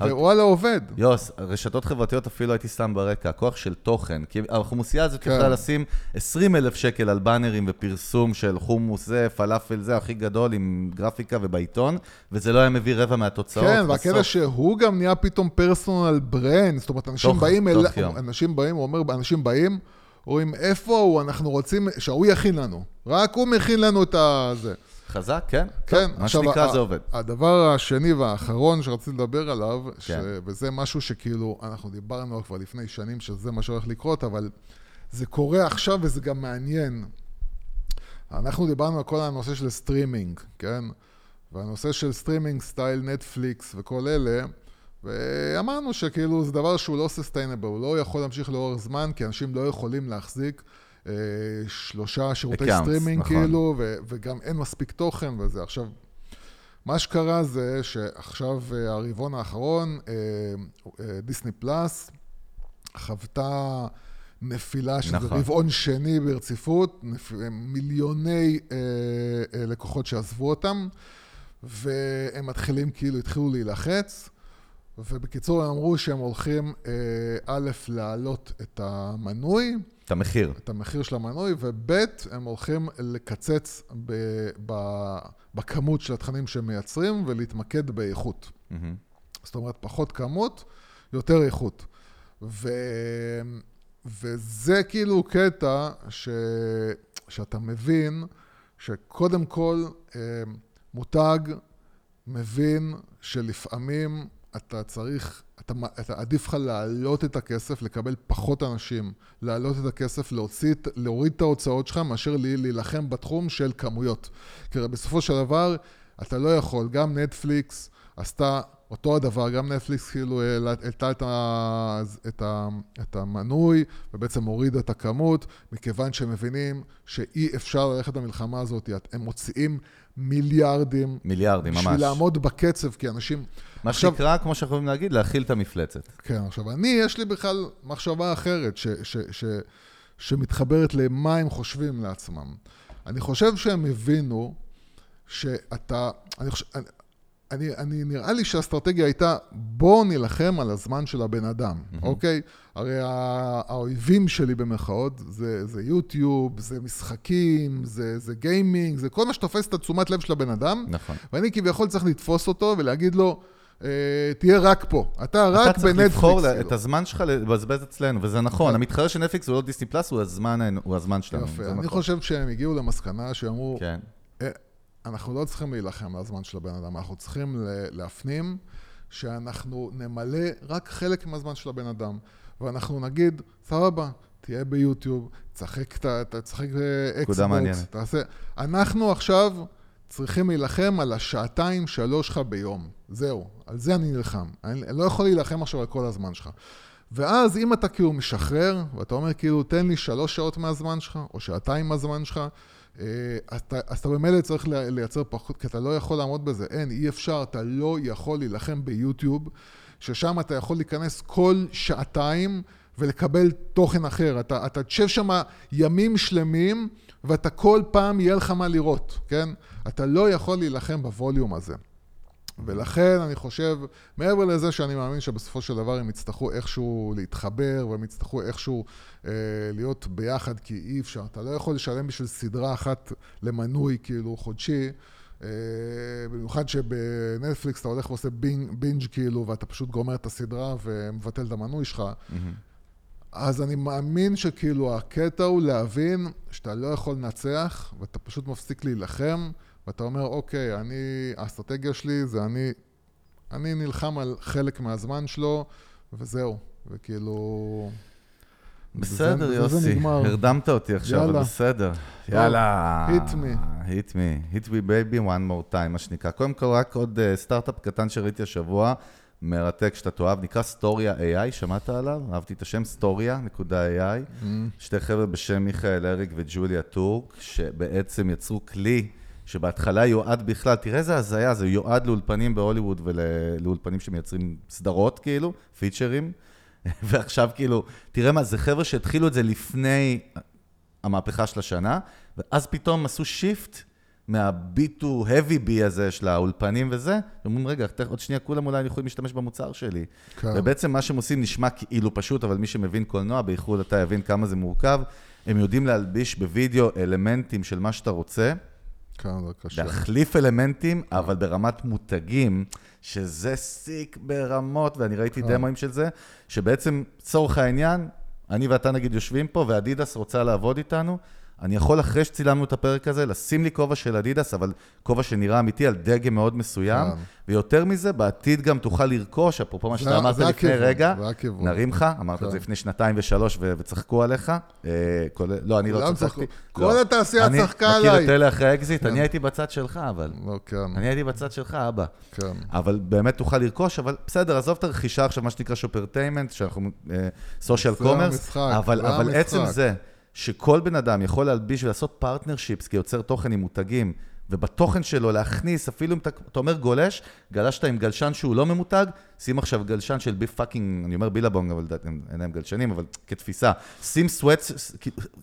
S7: ווואלה עובד.
S6: יוס, רשתות חברתיות אפילו הייתי שם ברקע, הכוח של תוכן. כי החומוסייה הזאת
S7: כן.
S6: יכולה לשים 20 אלף שקל על באנרים ופרסום של חומוס זה, פלאפל זה, הכי גדול עם גרפיקה ובעיתון, וזה לא היה מביא רבע מהתוצאות.
S7: כן, והקטע. שהוא גם נהיה פתאום פרסונל ברנד, זאת אומרת, אנשים
S6: תוך-
S7: באים
S6: תוך
S7: אל... אנשים באים, הוא אומר, אנשים באים, אומרים, איפה הוא, אנחנו רוצים שההוא יכין לנו. רק הוא מכין לנו את ה...
S6: חזק, כן?
S7: כן,
S6: מה שנקרא זה עובד.
S7: הדבר השני והאחרון שרציתי לדבר עליו, ש...
S6: כן.
S7: וזה משהו שכאילו, אנחנו דיברנו כבר לפני שנים שזה מה שהולך לקרות, אבל זה קורה עכשיו וזה גם מעניין. אנחנו דיברנו על כל הנושא של סטרימינג, כן? והנושא של streaming style נטפליקס וכל אלה, ואמרנו שכאילו זה דבר שהוא לא sustainable, הוא לא יכול להמשיך לאורך זמן, כי אנשים לא יכולים להחזיק שלושה שירותי
S6: accounts,
S7: streaming
S6: נכון.
S7: כאילו, ו- וגם אין מספיק תוכן וזה. עכשיו, מה שקרה זה שעכשיו אה, הרבעון האחרון, אה, אה, דיסני פלאס חוותה נפילה, שזה
S6: נכון.
S7: רבעון שני ברציפות, נפ... מיליוני אה, אה, לקוחות שעזבו אותם, והם מתחילים, כאילו, התחילו להילחץ, ובקיצור, הם אמרו שהם הולכים, אה, א', להעלות את המנוי,
S6: את המחיר.
S7: את המחיר של המנוי, וב', הם הולכים לקצץ ב, ב, בכמות של התכנים שהם מייצרים ולהתמקד באיכות.
S6: מהמם.
S7: זאת אומרת, פחות כמות, יותר איכות. ו... וזה כאילו קטע ש... שאתה מבין שקודם כל אה, מותג מבין שלפעמים אתה צריך, אתה, אתה עדיף לך להעלות את הכסף, לקבל פחות אנשים, להעלות את הכסף, להוציא, להוריד את ההוצאות שלך, מאשר להילחם בתחום של כמויות. כי בסופו של דבר, אתה לא יכול, גם נטפליקס עשתה אותו הדבר, גם נטפליקס כאילו העלתה את, את, את המנוי ובעצם הורידה את הכמות, מכיוון שהם מבינים שאי אפשר ללכת למלחמה הזאת, הם מוציאים מיליארדים
S6: מיליארדים, ממש.
S7: בשביל לעמוד בקצב, כי אנשים...
S6: מה
S7: עכשיו-
S6: שנקרא, כמו שאנחנו יכולים להגיד, להכיל את המפלצת.
S7: כן, עכשיו, אני, יש לי בכלל מחשבה אחרת, ש, ש, ש, שמתחברת למה הם חושבים לעצמם. אני חושב שהם הבינו שאתה... אני חושב... אני, אני, אני, נראה לי שהאסטרטגיה הייתה, בואו נילחם על הזמן של הבן אדם, mm-hmm. אוקיי? הרי הא- האויבים שלי במרכאות זה, זה יוטיוב, זה משחקים, זה, זה גיימינג, זה כל מה שתופס את התשומת לב של הבן אדם.
S6: נכון.
S7: ואני כביכול צריך לתפוס אותו ולהגיד לו, אה, תהיה רק פה. אתה רק
S6: אתה צריך
S7: בנטפליקס.
S6: לבחור
S7: כאילו.
S6: את הזמן שלך לבזבז אצלנו, וזה נכון.
S7: כן.
S6: המתחרה של נטפליקס הוא לא דיסני פלאס, הוא הזמן- הוא הזמן שלנו.
S7: יפה. אני
S6: נכון.
S7: חושב שהם הגיעו למסקנה שאמרו,
S6: כן.
S7: "אה, אנחנו לא צריכים להילחם על הזמן של הבן אדם, אנחנו צריכים להפנים שאנחנו נמלא רק חלק מהזמן של הבן אדם. ואנחנו נגיד, סבבה, תהיה ביוטיוב, תשחק, ת- ת- תשחק אה, אקסבוקס. תעשה... אנחנו עכשיו צריכים להילחם על השעתיים, שלוש שלך ביום. זהו, על זה אני נלחם. אני לא יכול להילחם עכשיו על כל הזמן שלך. ואז אם אתה כאילו משחרר, ואתה אומר כאילו, תן לי שלוש שעות מהזמן שלך, או שעתיים מהזמן שלך, אה, אז אתה, אתה במילא צריך לי- לייצר פחות, כי אתה לא יכול לעמוד בזה. אין, אי אפשר, אתה לא יכול להילחם ביוטיוב, ששם אתה יכול להיכנס כל שעתיים ולקבל תוכן אחר. אתה, אתה תשב שם ימים שלמים, ואתה כל פעם יהיה לך מה לראות, כן? אתה לא יכול להילחם בווליום הזה. ולכן אני חושב, מעבר לזה שאני מאמין שבסופו של דבר הם יצטרכו איכשהו להתחבר והם יצטרכו איכשהו אה, להיות ביחד, כי אי אפשר, אתה לא יכול לשלם בשביל סדרה אחת למנוי כאילו חודשי, אה, במיוחד שבנטפליקס אתה הולך ועושה בינג, בינג' כאילו, ואתה פשוט גומר את הסדרה ומבטל את המנוי שלך. אז אני מאמין שכאילו הקטע הוא להבין שאתה לא יכול לנצח, ואתה פשוט מפסיק להילחם, ואתה אומר, אוקיי, אני, האסטרטגיה שלי זה אני, אני נלחם על חלק מהזמן שלו, וזהו. וכאילו...
S6: בסדר, יוסי. הרדמת אותי עכשיו, אבל. בסדר. יאללה.
S7: hit me.
S6: hit me, hit me baby one more time, מה שנקרא. קודם כל, רק עוד אה, סטארט-אפ קטן שראיתי השבוע, מרתק שאתה תאהב, נקרא סטוריה AI, שמעת עליו? אהבתי את השם סטוריה.ai. שתי חבר'ה בשם מיכאל אריק וג'וליה טורק, שבעצם יצרו כלי שבהתחלה יועד בכלל, תראה איזה הזיה, זה יועד לאולפנים בהוליווד ולאולפנים שמייצרים סדרות, כאילו, featureים. ועכשיו כאילו, תראה מה, זה חבר'ה שהתחילו את זה לפני המהפכה של השנה, ואז פתאום עשו shift to heavy B הזה של האולפנים וזה, ואומרים, רגע, עוד שנייה כולם אולי יכולים להשתמש במוצר שלי.
S7: כן.
S6: ובעצם מה שהם עושים נשמע כאילו פשוט, אבל מי שמבין קולנוע, בייחוד אתה יבין כמה זה מורכב, הם יודעים להלביש בווידאו אלמנטים של מה שאתה רוצה,
S7: כן, זה קשה.
S6: להחליף אלמנטים, אבל ברמת מותגים, שזה סיק ברמות, ואני ראיתי דמוים של זה, שבעצם, לצורך העניין, אני ואתה נגיד יושבים פה, ואדידס רוצה לעבוד איתנו, אני יכול אחרי שצילמנו את הפרק הזה, לשים לי כובע של אדידס, אבל כובע שנראה אמיתי על דגם מאוד מסוים,
S7: כן.
S6: ויותר מזה, בעתיד גם תוכל לרכוש, אפרופו מה שאתה אמרת לפני רגע. נרים לך, אמרת את זה
S7: כן.
S6: לפני שנתיים ושלוש וצחקו עליך, אה, לא, אני לא צחקתי. לא.
S7: כל התעשייה
S6: אני
S7: צחקה
S6: מכיר
S7: עליי.
S6: את אלה אחרי האקזיט,
S7: כן.
S6: אני הייתי בצד שלך, אבל.
S7: לא, כן,
S6: אני הייתי בצד שלך, אבל.
S7: כן.
S6: אבל באמת תוכל לרכוש, אבל בסדר, עזוב את הרכישה עכשיו, מה שנקרא shoppertainment, שאנחנו social
S7: זה commerce,
S6: אבל. עצם זה שכל בן אדם יכול להלביש ולעשות partnerships כיוצר תוכן עם מותגים, ובתוכן שלו להכניס, אפילו אם אתה, אתה אומר גולש, גלשת עם גלשן שהוא לא ממותג, שים עכשיו גלשן של בי fucking, אני אומר Billabong, אבל הם- אין להם גלשנים, אבל כתפיסה, שים סוואטס,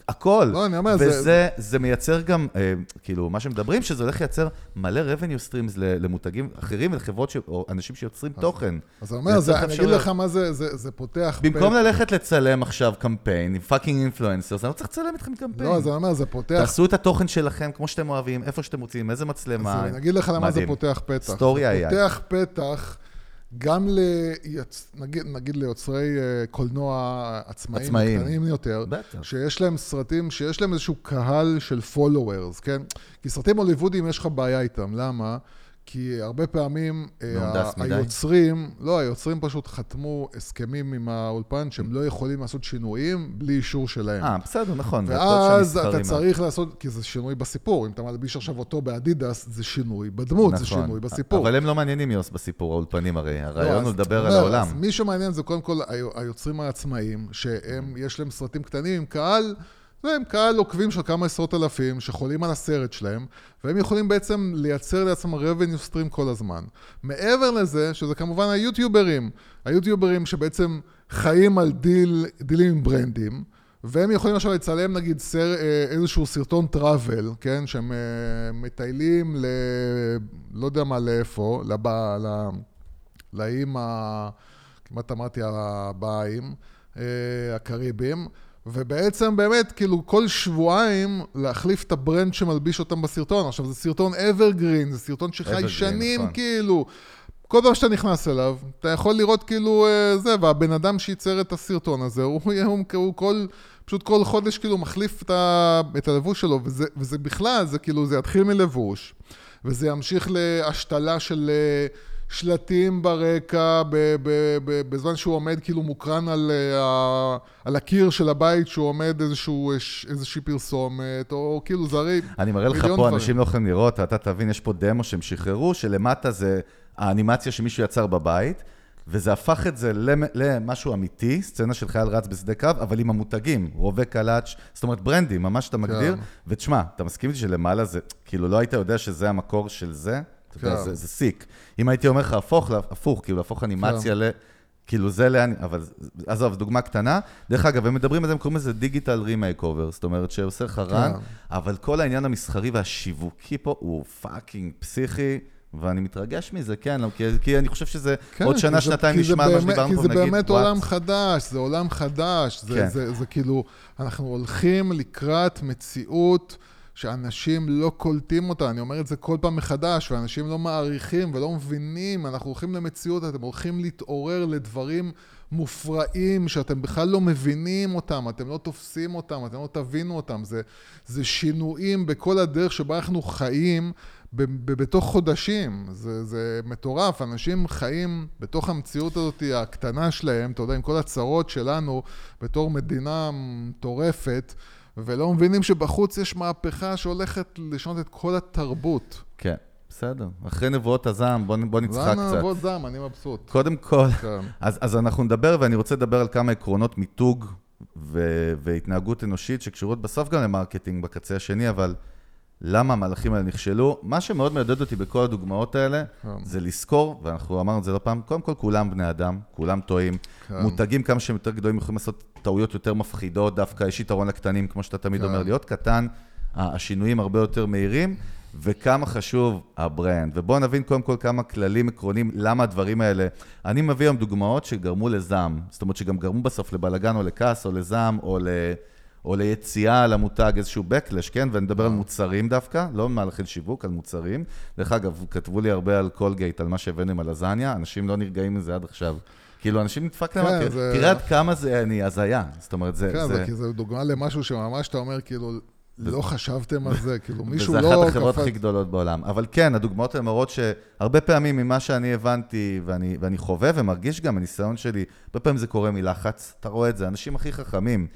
S6: הכל.
S7: לא, אני אומר, זה-
S6: וזה זה, זה מייצר גם, אה, כאילו, מה שמדברים, שזה הולך לייצר מלא revenue streams למותגים אחרים ולחברות, ש... או אנשים שיוצרים תוכן.
S7: אז אני אומר, זה- אני אגיד. לך מה זה, זה זה פותח...
S6: במקום
S7: פתח.
S6: ללכת לצלם עכשיו קמפיין עם fucking influencers, אני לא צריך לצלם איתכם קמפיין.
S7: לא, אז אני אומר, זה פותח...
S6: תעשו את התוכן שלכם כמו שאתם אוהבים, איפה שאתם רוצים, איזה
S7: אז
S6: מצלמה.
S7: אני אגיד לך למה זה. פותח פתח.
S6: סטוריה
S7: זה
S6: היה.
S7: פותח פתח גם ליוצ... נגיד, נגיד ליוצרי אה, קולנוע עצמאיים,
S6: עצמאיים.
S7: קטנים יותר,
S6: בטח.
S7: שיש להם סרטים, שיש להם איזשהו קהל של followers, כן? כי סרטים הוליוודיים יש לך בעיה איתם, למה? כי הרבה פעמים אה,
S6: מהונדס
S7: ה-? היוצרים, לא, היוצרים פשוט חתמו הסכמים עם האולפן שהם לא יכולים לעשות שינויים בלי אישור שלהם.
S6: אה, בסדר, נכון. זה
S7: ואז אתה. צריך לעשות, כי זה שינוי בסיפור, אם אתה מלביש עכשיו אותו באדידס, זה שינוי בדמות, זה
S6: נכון.
S7: שינוי בסיפור.
S6: אבל הם לא מעניינים יוס בסיפור, האולפנים הרי.
S7: לא,
S6: הרעיון הוא לדבר על העולם.
S7: מי שמעניין זה קודם כל היו- היוצרים העצמאיים, שהם, יש להם סרטים קטנים קהל, זה הם קהל עוקבים של כמה עשרות אלפים, שחולים על הסרט שלהם, והם יכולים בעצם לייצר לעצמם revenue stream כל הזמן. מעבר לזה, שזה כמובן היוטיוברים, היוטיוברים שבעצם חיים על דיל, דילים עם ברנדים, והם יכולים עכשיו לצלם נגיד סר, אה, איזשהו סרטון travel, כן? שהם אה, מטיילים ל... לא יודע מה, לאיפה, לב... ל... לאיים ה... כמעט אמרתי הבאים, אה, הקריבים, ובעצם באמת, כאילו, כל שבועיים להחליף את הברנד שמלביש אותם בסרטון. עכשיו, זה סרטון evergreen, זה סרטון שחי שנים,
S6: נכון.
S7: כאילו. כל פעם שאתה נכנס אליו, אתה יכול לראות כאילו אה, זה, והבן אדם שייצר את הסרטון הזה, הוא, הוא, הוא, הוא כל, פשוט כל חודש כאילו מחליף את, ה, את הלבוש שלו, וזה, וזה בכלל, זה כאילו, זה יתחיל מלבוש, וזה ימשיך להשתלה של אה, שלטים ברקע, ב, ב, ב, בזמן שהוא עומד כאילו מוקרן על, אה, ה- על הקיר של הבית, שהוא עומד איזשהו, אה, איזושהי פרסומת, או כאילו הרי...
S6: אני מראה לך פה,
S7: דברים.
S6: אנשים לא יכולים לראות, ואתה תבין, יש פה דמו שהם שחררו, שלמטה זה האנימציה שמישהו יצר בבית, וזה הפך את זה למ- למשהו אמיתי, סצנה של חייל רץ בשדה קרב, אבל עם המותגים, רובה קלאץ', זאת אומרת ברנדים, ממש אתה מגדיר,
S7: כן.
S6: ותשמע, אתה מסכים איתי שלמעלה זה, כאילו לא היית יודע שזה המקור של זה? אתה יודע,
S7: כן.
S6: זה, זה sick. אם הייתי אומר לך הפוך, הפוך, כאילו להפוך אנימציה
S7: כן.
S6: ל... כאילו זה לאן, אבל עזוב, דוגמה קטנה. דרך אגב, הם מדברים על זה, הם קוראים לזה digital remake over, זאת אומרת שעושה לך run,
S7: כן.
S6: אבל כל העניין המסחרי והשיווקי פה הוא fucking פסיכי, ואני מתרגש מזה, כן, כי, כי אני חושב שזה
S7: כן,
S6: עוד
S7: כי
S6: שנה,
S7: זה-
S6: שנתיים
S7: כי
S6: נשמע מה שדיברנו פה,
S7: כי
S6: נגיד,
S7: זה באמת
S6: וואט.
S7: עולם חדש, זה עולם חדש. זה,
S6: כן.
S7: זה, זה, זה כאילו, אנחנו הולכים לקראת מציאות שאנשים לא קולטים אותה, אני אומר את זה כל פעם מחדש, ואנשים לא מעריכים ולא מבינים, אנחנו הולכים למציאות, אתם הולכים להתעורר לדברים מופרעים שאתם בכלל לא מבינים אותם, אתם לא תופסים אותם, אתם לא תבינו אותם, זה, זה שינויים בכל הדרך שבה אנחנו חיים בתוך חודשים, זה, זה מטורף, אנשים חיים בתוך המציאות הזאת הקטנה שלהם, אתה יודע, עם כל הצרות שלנו בתור מדינה מטורפת. ולא מבינים שבחוץ יש מהפכה שהולכת לשנות את כל התרבות.
S6: כן, בסדר. אחרי נבואות הזעם, בוא, בוא נצחק
S7: זה
S6: קצת.
S7: נעבוד זעם, אני מבסוט.
S6: קודם כל,
S7: כן.
S6: אז, אז אנחנו נדבר, ואני רוצה לדבר על כמה עקרונות מיתוג ו- והתנהגות אנושית שקשורות בסוף גם ל marketing בקצה השני, אבל למה המהלכים האלה נכשלו? מה שמאוד מעודד אותי בכל הדוגמאות האלה,
S7: כן.
S6: זה לזכור, ואנחנו אמרנו את זה לא פעם, קודם כל כולם בני אדם, כולם טועים.
S7: כן.
S6: מותגים כמה שהם יותר גדולים יכולים לעשות טעויות יותר מפחידות, דווקא יש יתרון לקטנים, כמו שאתה תמיד
S7: כן.
S6: אומר, להיות קטן, השינויים הרבה יותר מהירים, וכמה חשוב ה brand. ובואו נבין קודם כל כמה כללים עקרוניים, למה הדברים האלה. אני מביא היום דוגמאות שגרמו לזעם, זאת אומרת שגם גרמו בסוף לבלאגן או לכעס או לזעם או ל... או ליציאה למותג, איזשהו backlash, כן? ואני מדבר על מוצרים דווקא, לא מהלכי שיווק, על מוצרים. דרך אגב, כתבו לי הרבה על קולגייט, על מה שהבאנו עם הלזניה, אנשים לא נרגעים מזה עד עכשיו. כאילו, אנשים נדפק להם,
S7: כן, זה-
S6: תראה עד כמה זה אני הזיה. זאת אומרת, זה...
S7: כן,
S6: זה-
S7: זה... כי זו דוגמה למשהו שממש אתה אומר, כאילו, לא חשבתם על זה, כאילו, מישהו לא
S6: אחת החברות הכי גדולות בעולם. אבל כן, הדוגמאות האלה מראות שהרבה פעמים ממה שאני הבנתי, ואני, ואני חווה ומרגיש גם, הניסיון שלי, הרבה פעמים זה קורה מלחץ, אתה רואה את זה, אנשים הכי חכמים.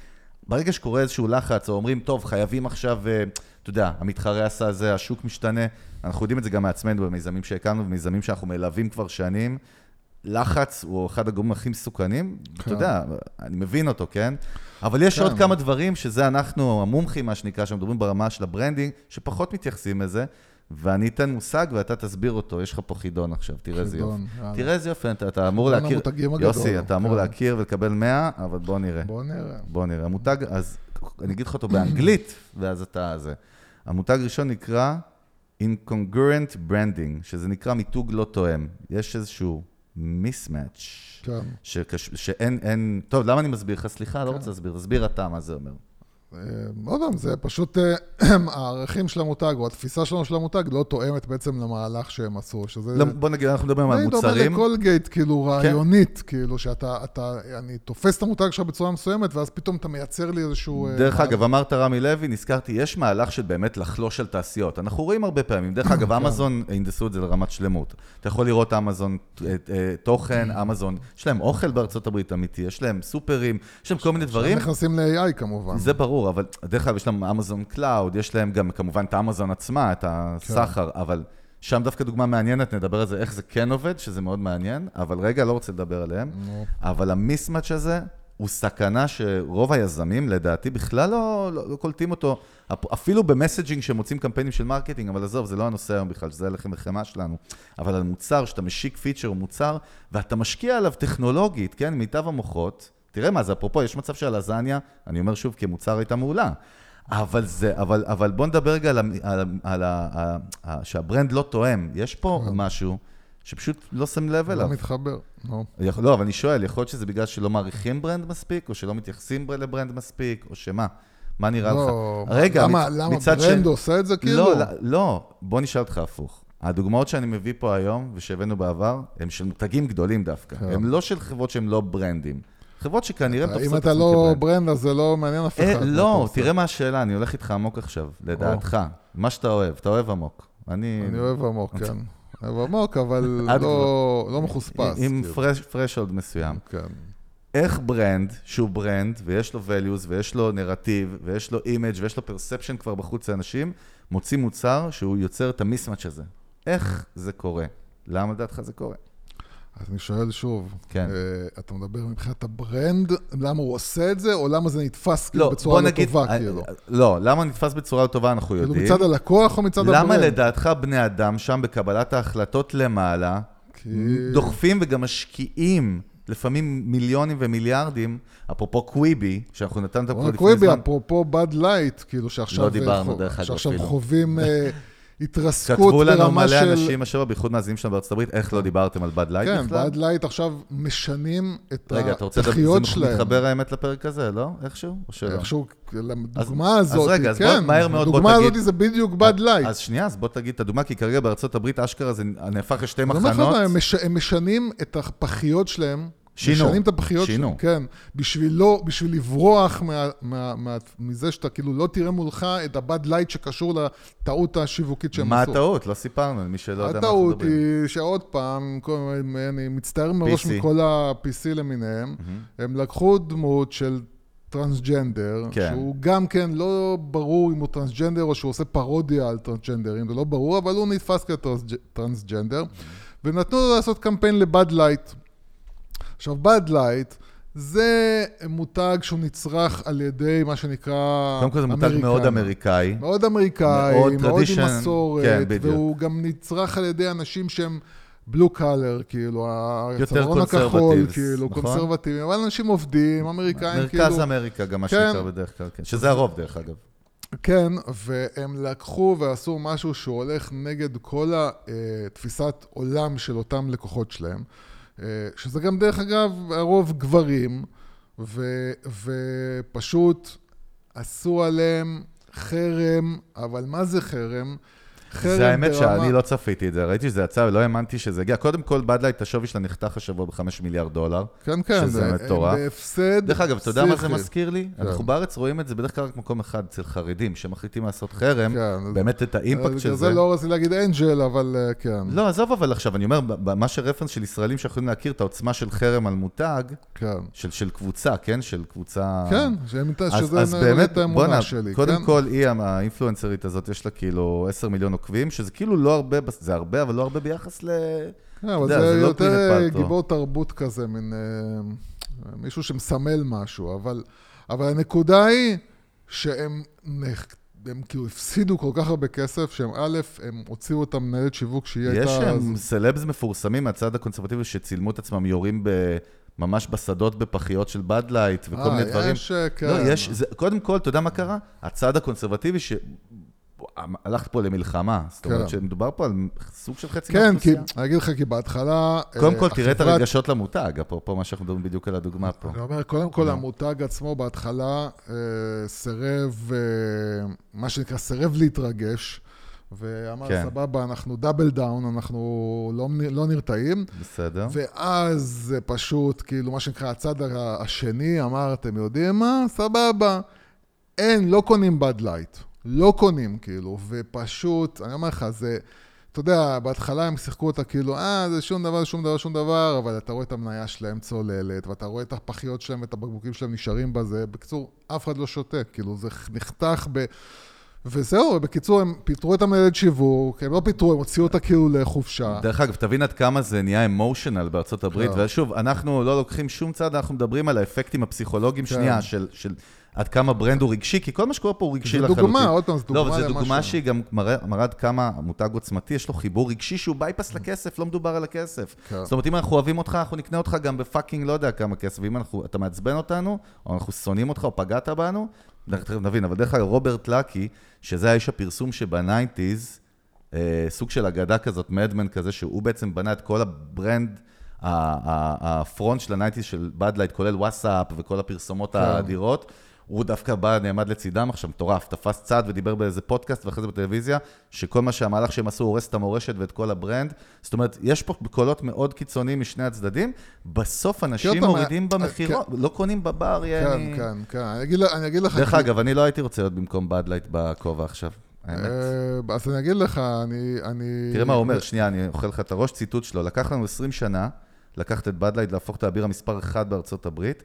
S6: ברגע שקורה איזשהו לחץ, או אומרים, טוב, חייבים עכשיו, אה, אתה יודע, המתחרה עשה זה, השוק משתנה, אנחנו יודעים את זה גם מעצמנו במיזמים שהקמנו, במיזמים שאנחנו מלווים כבר שנים. לחץ הוא אחד הגורמים הכי מסוכנים, אתה
S7: כן.
S6: יודע, אני מבין אותו, כן? אבל יש
S7: כן.
S6: עוד כמה דברים שזה אנחנו, המומחים, מה שנקרא, שמדברים ברמה של ה branding, שפחות מתייחסים לזה, ואני אתן מושג ואתה תסביר אותו. יש לך פה חידון עכשיו, תראה איזה יופי. תראה איזה יופי, אתה, אתה אמור להכיר... יוסי, אתה אמור
S7: כן.
S6: להכיר ולקבל 100, אבל בוא נראה.
S7: בוא נראה.
S6: בוא נראה. המותג, אז אני אגיד לך אותו באנגלית, ואז אתה זה. המותג הראשון נקרא Incongruent Branding, שזה נקרא מיתוג לא תואם. יש איזשהו mismatch.
S7: כן.
S6: שקש... שאין, אין... טוב, למה אני מסביר לך? סליחה, לא רוצה להסביר. תסביר אתה מה זה אומר.
S7: לא יודע, זה פשוט אה, הערכים של המותג, או התפיסה שלנו של המותג, לא תואמת בעצם למהלך שהם עשו, שזה...
S6: לא, בוא נגיד, אנחנו מדברים על
S7: די דומה
S6: מוצרים.
S7: לקולגייט, כאילו, רעיונית, כאילו, שאתה, אתה, אני תופס את המותג שלך בצורה מסוימת, ואז פתאום אתה מייצר לי איזשהו... אה,
S6: דרך
S7: מהלך.
S6: אגב, אמרת רמי לוי, נזכרתי, יש מהלך של באמת לחלוש על תעשיות. אנחנו רואים הרבה פעמים. דרך
S7: כן.
S6: אגב, אמזון הנדסו את זה לרמת שלמות. אתה יכול לראות אמזון אה, אה, תוכן, אמזון, יש להם אוכל בארצות הברית אמיתי, יש להם סופרים, יש להם כל מיני דברים.
S7: נכנסים ל-AI כמובן.
S6: זה ברור, אבל דרך אגב, יש להם אמזון קלאוד, יש להם גם כמובן את אמזון עצמה, את הסחר, אבל שם דווקא דוגמה מעניינת, נדבר על זה, איך זה כן עובד, שזה מאוד מעניין, אבל רגע, לא רוצה לדבר עליהם. אבל ה mismatch הזה הוא סכנה שרוב היזמים, לדעתי, בכלל לא, לא, לא קולטים אותו, אפ- אפילו ב messaging שהם מוצאים קמפיינים של marketing, אבל עזוב, זה לא הנושא היום בכלל, שזה הלחם וחמאה שלנו. אבל על מוצר, שאתה משיק פיצ'ר או מוצר, ואתה משקיע עליו טכנולוגית, כן, מיטב המוחות, תראה מה זה, אפרופו, יש מצב שהלזניה, אני אומר שוב, כמוצר הייתה מעולה. אבל זה, אבל, אבל בוא נדבר רגע על, על, על ה, ה, ה, שה brand לא תואם. יש פה משהו שפשוט לא שם לב אליו.
S7: לא מתחבר.
S6: יכול- לא, אבל אני שואל, יכול להיות שזה בגלל שלא מעריכים brand מספיק, או שלא מתייחסים בר- ל brand מספיק, או שמה? מה נראה
S7: לא,
S6: לך? רגע,
S7: למה,
S6: מצ-
S7: למה
S6: מצד
S7: brand
S6: של-
S7: עושה את זה כאילו?
S6: לא, לא, לא, בוא נשאל אותך הפוך. הדוגמאות שאני מביא פה היום, ושהבאנו בעבר, הם של מותגים גדולים דווקא.
S7: כן.
S6: הם לא של חברות שהן לא ברנדים. חברות שכנראה תופסות
S7: אם
S6: את
S7: אתה לא. brand, אז זה לא מעניין אף
S6: אה,
S7: אחד.
S6: לא. תראה מה השאלה, אני הולך איתך עמוק עכשיו, לדעתך. מה שאתה אוהב, אתה אוהב עמוק. אני...
S7: אני אוהב עמוק, כן. אוהב עמוק, אבל לא לא מחוספס.
S6: עם
S7: כאילו.
S6: threshold מסוים.
S7: כן.
S6: איך brand, שהוא brand, ויש לו values, ויש לו נרטיב, ויש לו image ויש לו perception כבר בחוץ לאנשים, מוציא מוצר שהוא יוצר את ה mismatch הזה. איך זה קורה? למה לדעתך זה קורה?
S7: אז אני שואל שוב,
S6: כן.
S7: אה, אתה מדבר מבחינת הברנד, למה הוא עושה את זה, או למה זה נתפס כאילו
S6: לא,
S7: בצורה
S6: בוא
S7: לא
S6: נגיד,
S7: טובה,
S6: אה,
S7: כאילו?
S6: לא, למה נתפס בצורה לא טובה אנחנו
S7: כאילו
S6: יודעים.
S7: מצד הלקוח או מצד ה brand?
S6: למה לדעתך בני אדם שם בקבלת ההחלטות למעלה,
S7: כי-
S6: דוחפים וגם משקיעים לפעמים מיליונים ומיליארדים, אפרופו קוויבי, שאנחנו נתנו כבר
S7: וואלה,
S6: לפני
S7: קוויבי,
S6: זמן.
S7: אפרופו בד לייט, כאילו שעכשיו...
S6: לא דיברנו,
S7: חו-
S6: דרך אגב,
S7: שעכשיו
S6: אפילו.
S7: חווים אה, התרסקות
S6: כתבו לנו
S7: ברמה
S6: מלא
S7: של...
S6: אנשים השבוע, בייחוד מאזינים שלנו בארצות הברית, איך לא דיברתם על בד לייט
S7: כן,
S6: בכלל?
S7: בד לייט עכשיו משנים את
S6: רגע, אתה רוצה לדבר,
S7: הפחיות
S6: זה
S7: שלהם.
S6: מתחבר האמת לפרק הזה, לא? איכשהו? או שלא?
S7: איכשהו, לדוגמה
S6: אז
S7: הזאת,
S6: רגע, אז בוא-
S7: כן,
S6: מהר מאוד בוא
S7: הדוגמה
S6: תגיד-
S7: הזאת זה בדיוק בד לייט.
S6: אז שנייה, אז בוא תגיד את הדוגמה, כי כרגע בארצות הברית אשכרה זה נהפך לשתי
S7: אני אומר לך,
S6: מחנות.
S7: הם, מש, הם משנים את הפחיות שלהם.
S6: שינו.
S7: משנים את הפחיות
S6: שינו.
S7: שלהם, כן. בשביל, לא, בשביל לברוח מה, מה, מה, מזה שאתה כאילו לא תראה מולך את הבד לייט שקשור לטעות השיווקית שהם
S6: מה
S7: עשו.
S6: הטעות? לא סיפרנו, למי שלא יודע מה אנחנו
S7: הטעות
S6: מדברים.
S7: היא שעוד פעם, אני מצטער מראש
S6: PC.
S7: מכל ה-PC למיניהם, הם לקחו דמות של טרנסג'נדר,
S6: כן.
S7: שהוא גם כן לא ברור אם הוא טרנסג'נדר או שהוא עושה פרודיה על טרנסג'נדרים, זה לא ברור, אבל הוא נתפס כטרנסג'נדר, ונתנו לו לעשות קמפיין לבד לייט. עכשיו, בד לייט זה מותג שהוא נצרך על ידי מה שנקרא
S6: קודם כל זה מותג
S7: אמריקנים.
S6: מאוד אמריקאי.
S7: מאוד אמריקאי,
S6: מאוד
S7: מאוד, עם מסורת,
S6: כן, בדיוק.
S7: והוא גם נצרך על ידי אנשים שהם בלו קלר, כאילו, הצווארון הכחול, כאילו,
S6: נכון?
S7: קונסרבטיביים, אבל אנשים עובדים, אמריקאים,
S6: מרכז
S7: כאילו,
S6: אמריקה, גם מה
S7: כן.
S6: שנקרא בדרך כלל, כן. שזה הרוב, דרך אגב.
S7: כן, והם לקחו ועשו משהו שהוא הולך נגד כל התפיסת עולם של אותם לקוחות שלהם, אה, שזה גם, דרך אגב, הרוב גברים, ו, ופשוט עשו עליהם חרם, אבל מה זה חרם? חרם
S6: זה האמת
S7: ברמה-
S6: שאני לא צפיתי את זה, ראיתי שזה יצא ולא האמנתי שזה הגיע. קודם כל, באד לייט, השווי שלה נחתך השבוע ב-5 מיליארד דולר.
S7: כן, כן,
S6: שזה מטורף.
S7: בהפסד
S6: דרך אגב, אתה יודע מה זה. מזכיר לי?
S7: כן.
S6: אנחנו בארץ רואים את זה בדרך כלל רק מקום אחד, אצל חרדים, שמחליטים לעשות חרם,
S7: כן,
S6: באמת את האימפקט של זה.
S7: זה לא רציתי להגיד אנג'ל, אבל אה, כן.
S6: לא, עזוב אבל עכשיו, אני אומר, מה ש reference של ישראלים שיכולים להכיר את העוצמה של חרם על מותג,
S7: כן.
S6: של, של קבוצה, כן? של קבוצה...
S7: כן, שזה
S6: באמת,
S7: האמונה שלי.
S6: קודם? כל, היא, האינפלואנסרית הזאת, יש לה כאילו 10 מיליון עוקבים, שזה כאילו לא הרבה, זה הרבה, אבל לא הרבה ביחס ל...
S7: כן, אבל זה
S6: זה לא
S7: יותר. גיבור תרבות כזה, מין אה, מישהו שמסמל משהו, אבל, אבל הנקודה היא שהם הם כאילו הפסידו כל כך הרבה כסף, שהם א', הם הוציאו את המנהלת שיווק שהיא הייתה...
S6: יש
S7: אז-
S6: סלבס מפורסמים מהצד ה conservative שצילמו את עצמם יורים ב... ממש בשדות בפחיות של באד לייט וכל
S7: אה,
S6: מיני דברים.
S7: יש, אה, כן.
S6: לא, יש, זה, קודם כל, אתה יודע מה קרה? הצד ה conservative ש... הלכת פה למלחמה, זאת אומרת
S7: כן.
S6: שמדובר פה על סוג של חצי
S7: כן, כי,
S6: מהאוכלוסייה.
S7: אני אגיד לך, כי בהתחלה...
S6: קודם
S7: אה,
S6: כל, תראה את הרגשות למותג, אפרופו מה שאנחנו מדברים בדיוק על הדוגמה פה.
S7: אני אומר, קודם כל, המותג עצמו בהתחלה אה, סירב, אה, מה שנקרא, סירב להתרגש, ואמר,
S6: כן.
S7: סבבה, אנחנו double down, אנחנו לא, לא נרתעים.
S6: בסדר.
S7: ואז זה פשוט, כאילו, מה שנקרא, הצד השני אמר, אתם יודעים מה? סבבה. אין, לא קונים באד לייט. לא קונים, כאילו, ופשוט, אני אומר לך, זה, אתה יודע, בהתחלה הם שיחקו אותה כאילו, אה, זה שום דבר, שום דבר, שום דבר, אבל אתה רואה את המניה שלהם צוללת, ואתה רואה את הפחיות שלהם ואת הבקבוקים שלהם נשארים בזה. בקיצור, אף אחד לא שותה, כאילו, זה נחתך ב... וזהו, בקיצור, הם פיטרו את המנהלת שיווק, הם לא פיטרו, הם הוציאו אותה כאילו לחופשה.
S6: דרך אגב, תבין עד כמה זה נהיה emotional בארצות הברית,
S7: כן.
S6: ושוב, אנחנו לא לוקחים שום צד, אנחנו מדברים על האפקטים הפסיכולוגיים
S7: כן.
S6: שנייה, של, של עד כמה ברנד הוא רגשי, כי כל מה שקורה פה הוא רגשי
S7: זה
S6: לחלוטין.
S7: דוגמה, עוד פעם, זו
S6: לא,
S7: דוגמה
S6: אבל זו
S7: למשהו.
S6: דוגמה שהיא גם מראה עד כמה מותג עוצמתי, יש לו חיבור רגשי שהוא בייפס לכסף, לא מדובר על הכסף.
S7: כן.
S6: זאת אומרת, אם אנחנו אוהבים אותך, אנחנו נקנה אותך גם בפאקינג לא יודע כמה כסף, ואם אתה מעצבן אותנו, או אנחנו שונאים אותך, או פגעת בנו, תכף נבין, אבל דרך אגב, רוברט לקי, שזה האיש הפרסום שבניינטיז, אה, סוג של אגדה כזאת, מדמן כזה, שהוא בעצם בנה את כל הברנד, הפרונט של הניינטיז של בדלייט, כולל וואטסאפ וכל הפרסומות
S7: כן.
S6: האדירות. הוא דווקא בא, נעמד לצידם עכשיו, מטורף, תפס צד ודיבר באיזה פודקאסט ואחרי זה בטלוויזיה, שכל מה שהמהלך שהם עשו הורס את המורשת ואת כל ה brand. זאת אומרת, יש פה קולות מאוד קיצוניים משני הצדדים, בסוף אנשים מורידים
S7: אה,
S6: במכירות, לא קונים בבר,
S7: כן,
S6: יעני.
S7: כן, כן. אני אגיד, אני אגיד לך...
S6: דרך אגב, אני לא הייתי רוצה להיות במקום באד לייט בכובע עכשיו, האמת.
S7: אה, אז אני אגיד לך, אני... אני...
S6: תראה מה הוא אומר, שנייה, אני אוכל לך את הראש, ציטוט שלו. לקח לנו 20 שנה לקחת את באד לייט, להפוך את הבירה המספר 1 בארצות הברית,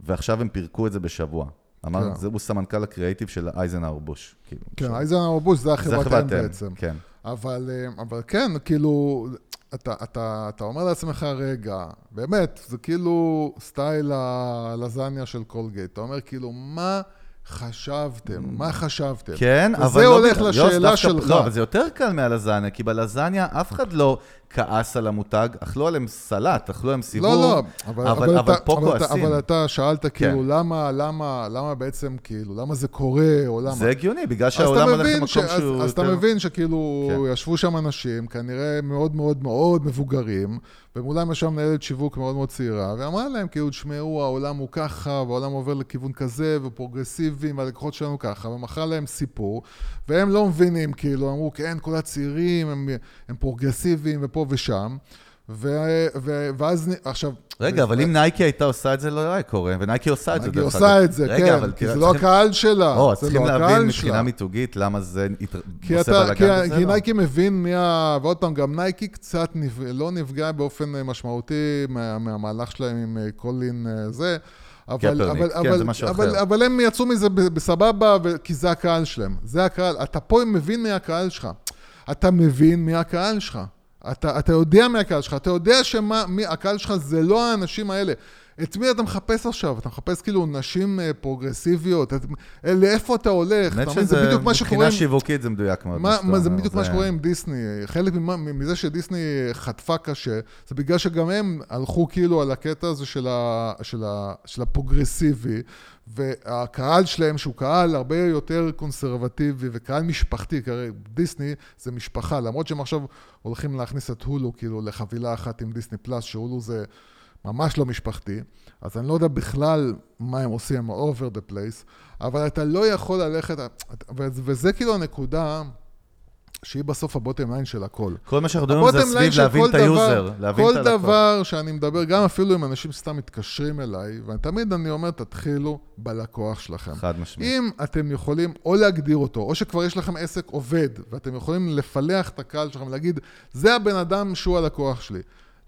S6: ועכשיו הם פירקו את זה בשבוע. אמר,
S7: כן.
S6: הוא סמנכ"ל הקריאייטיב של אנהייזר בוש. כאילו,
S7: כן,
S6: שם.
S7: אנהייזר בוש זה החברת
S6: חברת
S7: אם
S6: אם,
S7: בעצם.
S6: כן.
S7: אבל, אה, אבל כן, כאילו, אתה, אתה, אתה אומר לעצמך, רגע, באמת, זה כאילו style הלזניה של קולגייט. אתה אומר, כאילו, מה חשבתם? מה חשבתם?
S6: כן,
S7: וזה
S6: אבל לא...
S7: הולך
S6: בגלל-
S7: לשאלה
S6: דווקא-
S7: שלך.
S6: לא, אבל זה יותר קל מהלזניה, כי בלזניה אף אחד לא כעס על המותג, אכלו עליהם סלט, אכלו עליהם סיבוב,
S7: לא, לא, אבל,
S6: אבל, אבל
S7: אתה,
S6: פה
S7: אבל, אתה,
S6: כועסים.
S7: אבל אתה שאלת כאילו,
S6: כן.
S7: למה, למה, למה בעצם, כאילו, למה זה קורה, או למה...
S6: זה הגיוני, בגלל
S7: אתה
S6: שהעולם הולך למקום
S7: ש- אז-
S6: שהוא
S7: אז אתה
S6: יותר...
S7: מבין שכאילו,
S6: כן.
S7: ישבו שם אנשים, כנראה מאוד מאוד מאוד מבוגרים, ומולם ישבה מנהלת שיווק מאוד מאוד צעירה, ואמרה להם, כאילו, תשמעו, העולם הוא ככה, והעולם עובר לכיוון כזה, ופרוגרסיביים, והלקוחות שלנו ככה, ומכרה להם סיפור, והם לא מבינים, כאילו, אמרו, כן, כל הצעירים הם, הם פרוגרסיביים, ופה ושם, ו, ו, ואז, עכשיו...
S6: רגע, אבל אם נייקי הייתה עושה את זה, לא היה קורה, ונייקי עושה את זה, דרך
S7: עושה. את זה,
S6: רגע,
S7: כן,
S6: אבל
S7: כי זה לא הקהל שלה,
S6: או, צריכים
S7: לא
S6: להבין מבחינה. מיתוגית למה זה
S7: כי
S6: עושה
S7: כי,
S6: בלאגן וזה
S7: כי
S6: לא.
S7: נייקי מבין מי ה... ועוד פעם, גם נייקי קצת. לא נפגע באופן אה, משמעותי מה, מהמהלך שלהם עם אה, קולין אה, זה. אבל, אבל,
S6: כן,
S7: אבל,
S6: זה משהו
S7: אבל,
S6: אחר.
S7: אבל הם יצאו מזה בסבבה. כי זה הקהל שלהם. זה הקהל. אתה פה מבין מי הקהל שלך. אתה מבין מי הקהל שלך. אתה, אתה יודע מי הקהל שלך. אתה יודע שהקהל שלך זה לא האנשים האלה. את מי אתה מחפש עכשיו? אתה מחפש כאילו נשים אה, פרוגרסיביות? את... אה, לאיפה אתה הולך?
S6: האמת
S7: אתה מבין? זה
S6: שזה,
S7: בדיוק מה שקורה
S6: מבחינה. שיווקית זה מדויק מאוד.
S7: מה, מה זה בדיוק מה שקורה עם דיסני. חלק ממה, מזה שדיסני חטפה קשה, זה בגלל שגם הם הלכו כאילו על הקטע הזה של, ה, של, ה, של הפרוגרסיבי, והקהל שלהם, שהוא קהל הרבה יותר קונסרבטיבי וקהל משפחתי, כי הרי דיסני זה משפחה, למרות שהם עכשיו הולכים להכניס את הולו כאילו לחבילה אחת עם דיסני פלאס, שהולו זה ממש לא משפחתי, אז אני לא יודע בכלל מה הם עושים עם ה-over the place, אבל אתה לא יכול ללכת, וזה כאילו הנקודה שהיא בסוף ה bottom line של הכל.
S6: כל מה שאנחנו מדברים זה סביב להבין
S7: כל
S6: את ה
S7: user,
S6: להבין
S7: כל
S6: את הלקוח.
S7: דבר שאני מדבר, גם אפילו אם אנשים סתם מתקשרים אליי, ותמיד אני אומר, תתחילו בלקוח שלכם.
S6: חד משמעית.
S7: אם אתם יכולים או להגדיר אותו, או שכבר יש לכם עסק עובד, ואתם יכולים לפלח את הקהל שלכם ולהגיד, זה הבן אדם שהוא הלקוח שלי.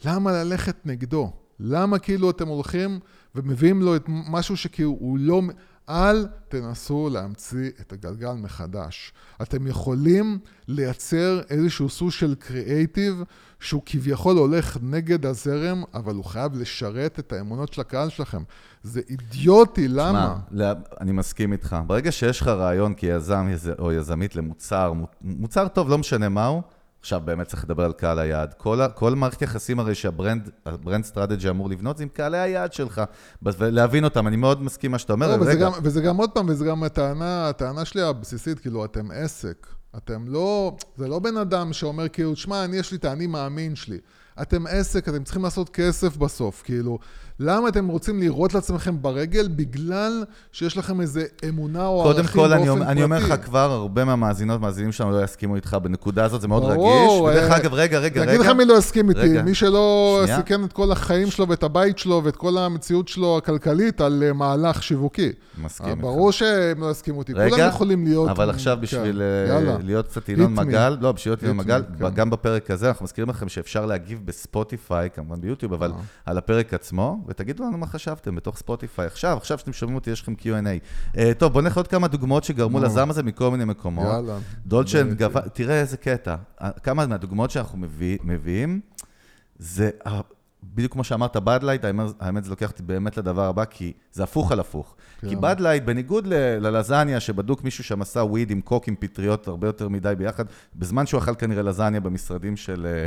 S7: למה ללכת נגדו? למה כאילו אתם הולכים ומביאים לו את משהו שכאילו הוא לא... אל תנסו להמציא את הגלגל מחדש. אתם יכולים לייצר איזשהו סוג של קריאייטיב שהוא כביכול הולך נגד הזרם, אבל הוא חייב לשרת את האמונות של הקהל שלכם. זה אידיוטי, למה?
S6: לא, אני מסכים איתך. ברגע שיש לך רעיון כיזם יז- או יזמית למוצר, מו- מוצר טוב, לא משנה מהו, עכשיו באמת צריך לדבר על קהל היעד. כל, כל מערכת יחסים הרי שה brand ה brand strategy אמור לבנות, זה עם קהלי היעד שלך, ולהבין אותם. אני מאוד מסכים מה שאתה אומר.
S7: לא, וזה, גם, וזה גם עוד פעם, וזה גם הטענה, הטענה שלי הבסיסית, כאילו, אתם עסק. אתם לא, זה לא בן אדם שאומר כאילו, שמע, אני יש לי את האני מאמין שלי. אתם עסק, אתם צריכים לעשות כסף בסוף, כאילו. למה אתם רוצים לירות לעצמכם ברגל? בגלל שיש לכם איזה אמונה או
S6: קודם
S7: ערכים
S6: כל,
S7: באופן
S6: אני,
S7: פרטי.
S6: אומר- אני אומר לך כבר, הרבה מהמאזינות, מאזינים שלנו לא יסכימו איתך בנקודה הזאת, זה מאוד רגיש. ודרך
S7: אה,
S6: אגב, רגע, רגע,
S7: אני אגיד לך
S6: רגע.
S7: מי לא יסכים איתי,
S6: רגע.
S7: מי שלא. סיכן את כל החיים שלו ואת הבית שלו ואת כל המציאות שלו הכלכלית על אה, מהלך שיווקי.
S6: מסכים
S7: אה,
S6: איתך.
S7: ברור שהם לא יסכימו איתי,
S6: רגע,
S7: כולם יכולים להיות...
S6: אבל עכשיו
S7: כן,
S6: בשביל. להיות קצת ינון. מגל, לא, בשביל להיות ינון מגל,
S7: כן.
S6: גם בפרק הזה, אנחנו מזכירים לכם שאפשר להגיב בספוטיפיי, כמובן ביוטיוב, אבל. על הפרק עצמו, ותגידו לנו מה חשבתם בתוך ספוטיפיי. עכשיו, עכשיו שאתם שומעים אותי, יש לכם Q&A. אה, טוב, בואו נלך עוד כמה דוגמאות שגרמו
S7: נו.
S6: לזעם הזה מכל מיני מקומות.
S7: יאללה.
S6: דולצ'ן גבה, תראה איזה קטע. אה, כמה מהדוגמאות שאנחנו מביא, מביאים, זה ה- בדיוק כמו שאמרת, בד לייט, האמת זה לוקח אותי באמת לדבר הבא, כי זה הפוך על הפוך. כי
S7: כן.
S6: בד לייט, בניגוד ל- ללזניה, שבדוק מישהו שם עשה weed עם קוק עם פטריות הרבה יותר מדי ביחד, בזמן שהוא אכל כנראה לזניה במשרדים של, אה,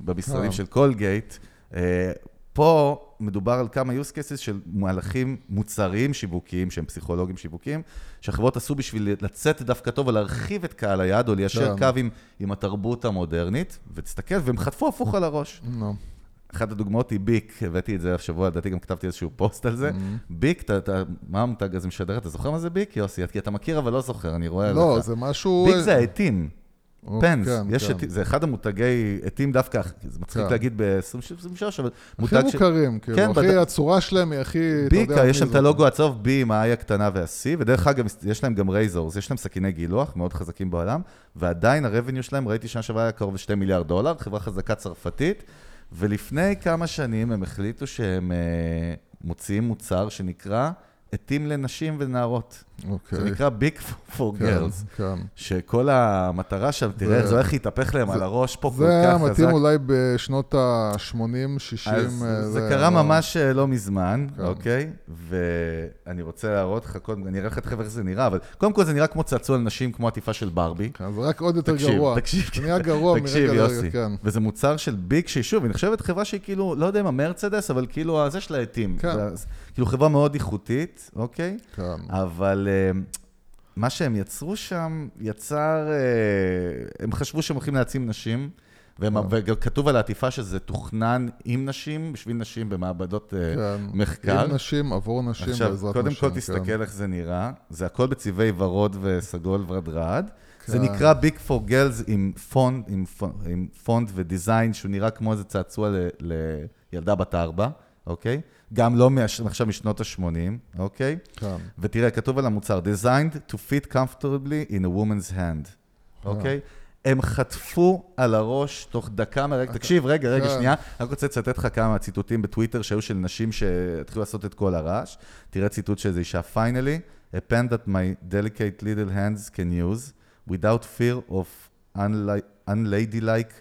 S6: במשרדים
S7: אה.
S6: של קולגייט, אה, פה מדובר על כמה use cases של מהלכים מוצריים שיווקיים, שהם פסיכולוגים שיווקיים, שהחברות עשו בשביל לצאת דווקא טוב ולהרחיב את קהל היעד, או ליישר
S7: כן.
S6: קו עם, עם התרבות המודרנית, ותסתכל, והם חטפו הפוך על הראש.
S7: נו.
S6: אחת הדוגמאות היא ביק, הבאתי את זה השבוע, לדעתי גם כתבתי איזשהו פוסט על זה.
S7: Mm-hmm.
S6: ביק, אתה, אתה, מה המותג הזה משדר? אתה זוכר מה זה ביק, יוסי? כי אתה מכיר אבל לא זוכר, אני רואה
S7: לא,
S6: לך.
S7: זה משהו...
S6: ביק זה העטים.
S7: או,
S6: פנס,
S7: כן,
S6: יש
S7: כן.
S6: עטים, זה אחד המותגי עטים דווקא, זה מצחיק
S7: כן.
S6: להגיד ב-23, אבל
S7: הכי
S6: מותג ש...
S7: מוכרים, כאילו,
S6: כן,
S7: הכי,
S6: בד-
S7: הצורה שלהם היא הכי...
S6: ביקה, יש שם את. הלוגו הצהוב B עם ה-I הקטנה וה-C, ודרך אגב, יש להם גם רייזורס, יש להם סכיני גילוח מאוד חזקים בעולם, ועדיין הרבניו שלהם, ראיתי שנה שעברה היה קרוב ל-2 מיליארד דולר, חברה חזקה צרפתית, ולפני כמה שנים הם החליטו שהם אה, מוציאים מוצר שנקרא עטים לנשים ונערות.
S7: אוקיי.
S6: זה נקרא Big for
S7: כן,
S6: Girls.
S7: כן.
S6: שכל המטרה שם, תראה איך זה הולך להתהפך להם על הראש פה כל
S7: זה היה
S6: כך חזק.
S7: מתאים אולי בשנות ה-80, 60.
S6: אז
S7: אה,
S6: זה קרה
S7: לא-
S6: ממש אה, לא מזמן,
S7: כן.
S6: אוקיי? ואני רוצה להראות לך, קודם, אני אראה לך תכף איך זה נראה, אבל קודם כל זה נראה כמו צעצוע לנשים, כמו עטיפה של ברבי.
S7: כן, זה רק עוד יותר
S6: תקשיב,
S7: גרוע.
S6: תקשיב,
S7: זה נהיה גרוע
S6: תקשיב,
S7: מרגע לרגע, כן.
S6: וזה מוצר של ביג, שהיא שוב, היא נחשבת חברה שהיא כאילו, לא יודע אם המרצדס, אבל כאילו, זה של העטים.
S7: כן.
S6: זה- כאילו חברה מאוד איכותית, אוקיי?
S7: כן.
S6: אבל מה שהם יצרו שם, יצר... אה, הם חשבו שהם הולכים להעצים נשים, והם-
S7: כן.
S6: וגם כתוב על העטיפה שזה תוכנן עם נשים, בשביל נשים במעבדות אה,
S7: כן.
S6: מחקר.
S7: עם נשים, עבור נשים,
S6: עכשיו,
S7: בעזרת
S6: קודם
S7: נשים.
S6: כל
S7: כן.
S6: תסתכל איך זה נראה, זה הכל בצבעי ורוד וסגול ורדרד. זה
S7: כן.
S6: נקרא ביג פור גלס עם פונט, עם, פונט, עם פונט ודיזיין, שהוא נראה כמו איזה צעצוע ל, לילדה בת ארבע, אוקיי? גם לא עכשיו משנות ה-80, אוקיי?
S7: כן.
S6: ותראה, כתוב על המוצר, designed to fit comfortably in a woman's hand, אוקיי? הם חטפו על הראש תוך דקה מהרגע, תקשיב, רגע, רגע,
S7: כן.
S6: שנייה, אני רוצה לצטט לך כמה ציטוטים בטוויטר שהיו של נשים שהתחילו לעשות את כל הרעש. תראה ציטוט של איזה אישה, finally, a pen that my delicate little hands can use, without fear of unladylike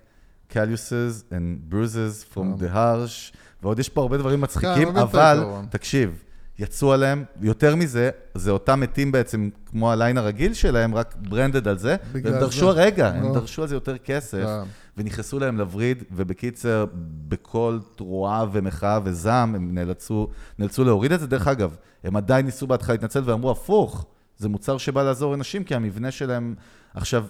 S6: calluses and bruises from the harsh, ועוד יש פה הרבה דברים מצחיקים,
S7: את
S6: אבל. תקשיב, יצאו עליהם, יותר מזה, זה אותם מתים בעצם כמו הליין הרגיל שלהם, רק ברנדד על זה, והם דרשו. רגע, הם
S7: לא.
S6: דרשו על זה יותר כסף,
S7: כן.
S6: ונכנסו להם לווריד, ובקיצר, בכל תרועה ומחאה וזעם, הם נאלצו, נאלצו להוריד את זה. דרך אגב, הם עדיין ניסו בהתחלה להתנצל ואמרו, הפוך, זה מוצר שבא לעזור לנשים, כי המבנה שלהם... עכשיו,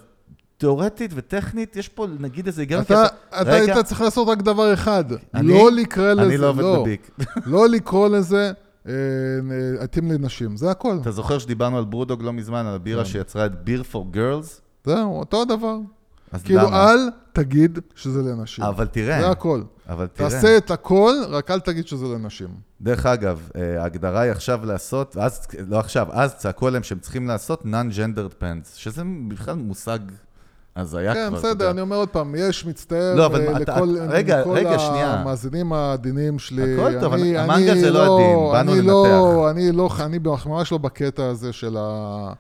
S6: תיאורטית וטכנית, יש פה נגיד איזה היגיון, כי
S7: אתה,
S6: אתה-
S7: אתה
S6: רגע,
S7: היית צריך לעשות רק דבר אחד,
S6: אני-
S7: לא לקרוא לזה,
S6: אני לא עובד בביק.
S7: לא לקרוא לזה אה, אה, עטים לנשים, זה הכל.
S6: אתה זוכר שדיברנו על ברודוג לא מזמן, על הבירה
S7: כן.
S6: שיצרה את ביר פור גרלס?
S7: זהו, אותו הדבר.
S6: אז
S7: כאילו,
S6: למה?
S7: אל תגיד שזה לנשים.
S6: אבל תראה,
S7: זה הכל.
S6: אבל תראה.
S7: תעשה את הכל, רק אל תגיד שזה לנשים.
S6: דרך אגב, אה, ההגדרה היא עכשיו לעשות, ואז, לא עכשיו, אז צעקו עליהם שהם צריכים לעשות non-gendered pants, שזה בכלל מושג הזיה כבר.
S7: כן,
S6: אתה יודע.
S7: בסדר, אני אומר עוד פעם, יש מצטער
S6: לא, אבל
S7: אה,
S6: אתה-
S7: לכל
S6: רגע,
S7: לכל
S6: רגע, שנייה.
S7: המאזינים העדינים שלי.
S6: הכל טוב,
S7: אני-
S6: המנגה
S7: אני
S6: זה לא עדין, באנו
S7: אני לא,
S6: לנתח.
S7: אני לא, אני ממש לא בקטע הזה של ה...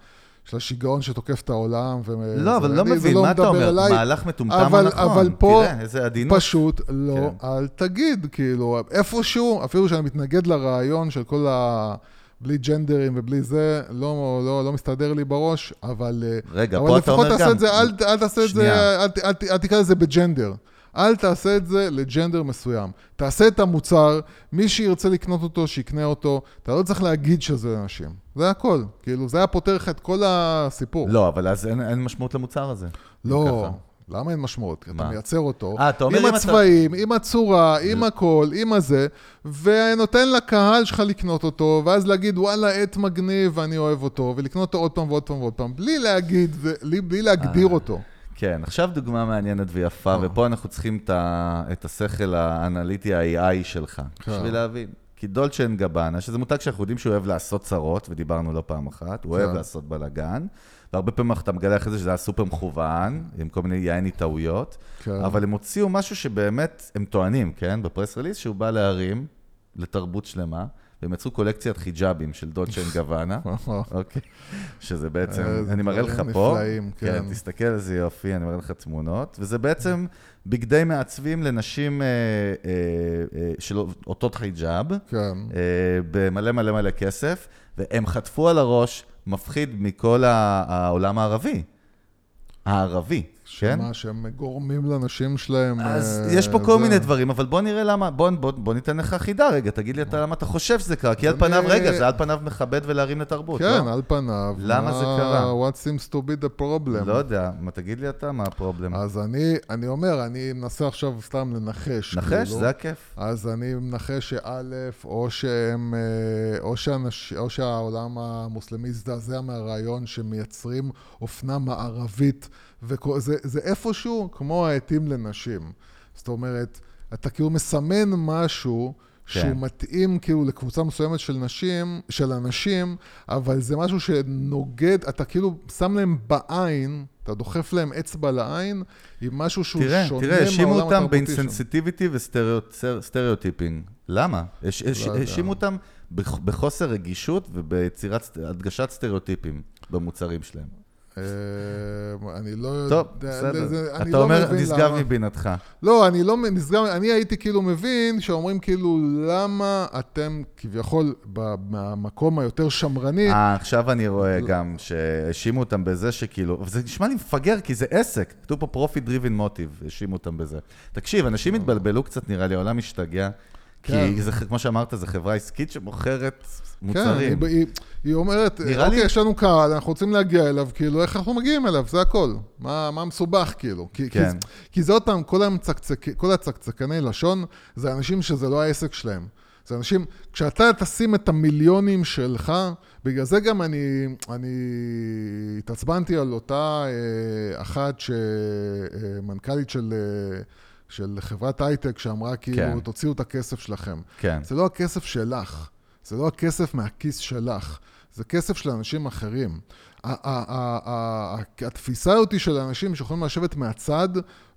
S7: של השיגעון שתוקף את העולם. ו-
S6: לא, אבל לא
S7: אני-
S6: מבין, מה אתה אומר?
S7: אליי.
S6: מהלך מטומטם
S7: אבל-
S6: או נכון?
S7: אבל פה
S6: תראה, איזה עדינות.
S7: פשוט לא,
S6: כן.
S7: אל תגיד, כאילו, איפשהו, אפילו שאני מתנגד לרעיון של כל ה... בלי ג'נדרים ובלי זה, לא, לא, לא מסתדר לי בראש, אבל... אה,
S6: רגע,
S7: אבל
S6: פה אתה אומר
S7: לפחות תעשה
S6: גם-
S7: את זה, אל, אל תעשה את זה. אל, אל, אל תקרא לזה בג'נדר. אל תעשה את זה לג'נדר מסוים. תעשה את המוצר, מי שירצה לקנות אותו, שיקנה אותו. אתה לא צריך להגיד שזה לנשים. זה הכל. כאילו, זה היה פותר לך את כל הסיפור.
S6: לא, אבל אז אין אין משמעות למוצר הזה.
S7: לא. למה אין משמעות? כי אתה? מייצר אותו,
S6: אה, אתה
S7: עם
S6: אם אתה-
S7: הצבעים, עם הצורה, עם הכל, עם הזה, ונותן לקהל שלך לקנות אותו, ואז להגיד, וואלה, עט מגניב ואני אוהב אותו, ולקנות אותו עוד פעם ועוד פעם ועוד פעם, בלי להגיד, בלי- להגדיר
S6: אה.
S7: אותו.
S6: כן, עכשיו דוגמה מעניינת ויפה. ופה אנחנו צריכים את, השכל האנליטי ה-AI שלך,
S7: כן.
S6: בשביל להבין. כי דולצ'ה אנד גבנה, שזה מותג שאנחנו יודעים שהוא אוהב לעשות צרות, ודיברנו לא פעם אחת, הוא אוהב
S7: כן.
S6: לעשות בלאגן, והרבה פעמים אתה מגלה אחרי זה שזה היה סופר מכוון, עם כל מיני יעני טעויות,
S7: כן.
S6: אבל הם הוציאו משהו שבאמת, הם טוענים, כן, ב-press release, שהוא בא להרים לתרבות שלמה, והם יצרו קולקציית חיג'אבים של דולצ'ה אנד גבנה, אוקיי, שזה בעצם,
S7: איזה
S6: אני מראה לך פה,
S7: נפלאים,
S6: כן,
S7: כן.
S6: תסתכל איזה יופי, אני מראה לך תמונות, וזה בעצם בגדי מעצבים לנשים אה, אה, אה, של אותות חיג'אב,
S7: כן.
S6: אה, במלא מלא מלא כסף, והם חטפו על הראש מפחיד מכל העולם הערבי. הערבי, כן?
S7: שמה שהם גורמים לנשים שלהם...
S6: אז
S7: אה,
S6: יש פה כל
S7: זה-
S6: מיני דברים, אבל בוא נראה למה, בוא, בוא, בוא ניתן לך חידה רגע, תגיד לי אתה למה אתה חושב שזה קרה, כי על
S7: אני-
S6: פניו, רגע, זה על פניו מכבד ולהרים לתרבות,
S7: כן,
S6: לא?
S7: על פניו.
S6: למה זה
S7: מה-
S6: קרה?
S7: What seems to be the problem?
S6: לא יודע, מה תגיד לי אתה, מה הפרובלם?
S7: אז אני, אני אומר, אני מנסה עכשיו סתם לנחש.
S6: נחש,
S7: כאילו.
S6: זה הכיף.
S7: אז אני מנחש שא', או שהם, אה, או, שאנש, או שהעולם המוסלמי הזדעזע מהרעיון שמייצרים אופנה מערבית, וזה זה איפשהו כמו העטים לנשים. זאת אומרת, אתה כאילו מסמן משהו שהוא
S6: כן.
S7: מתאים כאילו לקבוצה מסוימת של נשים, של אנשים, אבל זה משהו שנוגד, אתה כאילו שם להם בעין, אתה דוחף להם אצבע לעין, עם משהו שהוא
S6: תראה,
S7: שונה
S6: תראה, האשימו
S7: מהעולם
S6: אותם
S7: התרבותי שם.
S6: ב-insensitivity ו-stereotyping. למה? הש- הש-
S7: לא יודע.
S6: האשימו אותם בח- בחוסר רגישות וביצירת סט- הדגשת סטריאוטיפים במוצרים שלהם.
S7: אה, אני לא
S6: טוב,
S7: יודע,
S6: בסדר.
S7: זה- אני
S6: אתה
S7: לא
S6: אומר, נשגב. מבינתך.
S7: לא, אני לא נשגב, אני הייתי כאילו מבין שאומרים כאילו, למה אתם כביכול במקום היותר שמרני,
S6: אה, עכשיו אני רואה גם שהאשימו אותם בזה שכאילו, זה נשמע לי מפגר, כי זה עסק. כתוב פה profit driven motive, האשימו אותם בזה. תקשיב, אנשים התבלבלו קצת, נראה לי, העולם השתגע.
S7: כן.
S6: כי זה, כמו שאמרת, זו חברה עסקית שמוכרת
S7: כן,
S6: מוצרים.
S7: היא, היא, היא אומרת, אוקיי,
S6: לי-
S7: יש לנו קהל, אנחנו רוצים להגיע אליו, כאילו, איך אנחנו מגיעים אליו, זה הכל. מה, מה מסובך, כאילו? כי,
S6: כן.
S7: כי, כי זה עוד פעם, כל, המצקצק, כל הצקצקני לשון, זה אנשים שזה לא העסק שלהם. זה אנשים, כשאתה תשים את המיליונים שלך, בגלל זה גם אני, אני התעצבנתי על אותה אה, אחת שמנכ"לית של, אה, של חברת הייטק, שאמרה כאילו,
S6: כן.
S7: תוציאו את הכסף שלכם.
S6: כן.
S7: זה לא הכסף שלך, זה לא הכסף מהכיס שלך, זה כסף של אנשים אחרים. התפיסה אותי של אנשים שיכולים לשבת מהצד,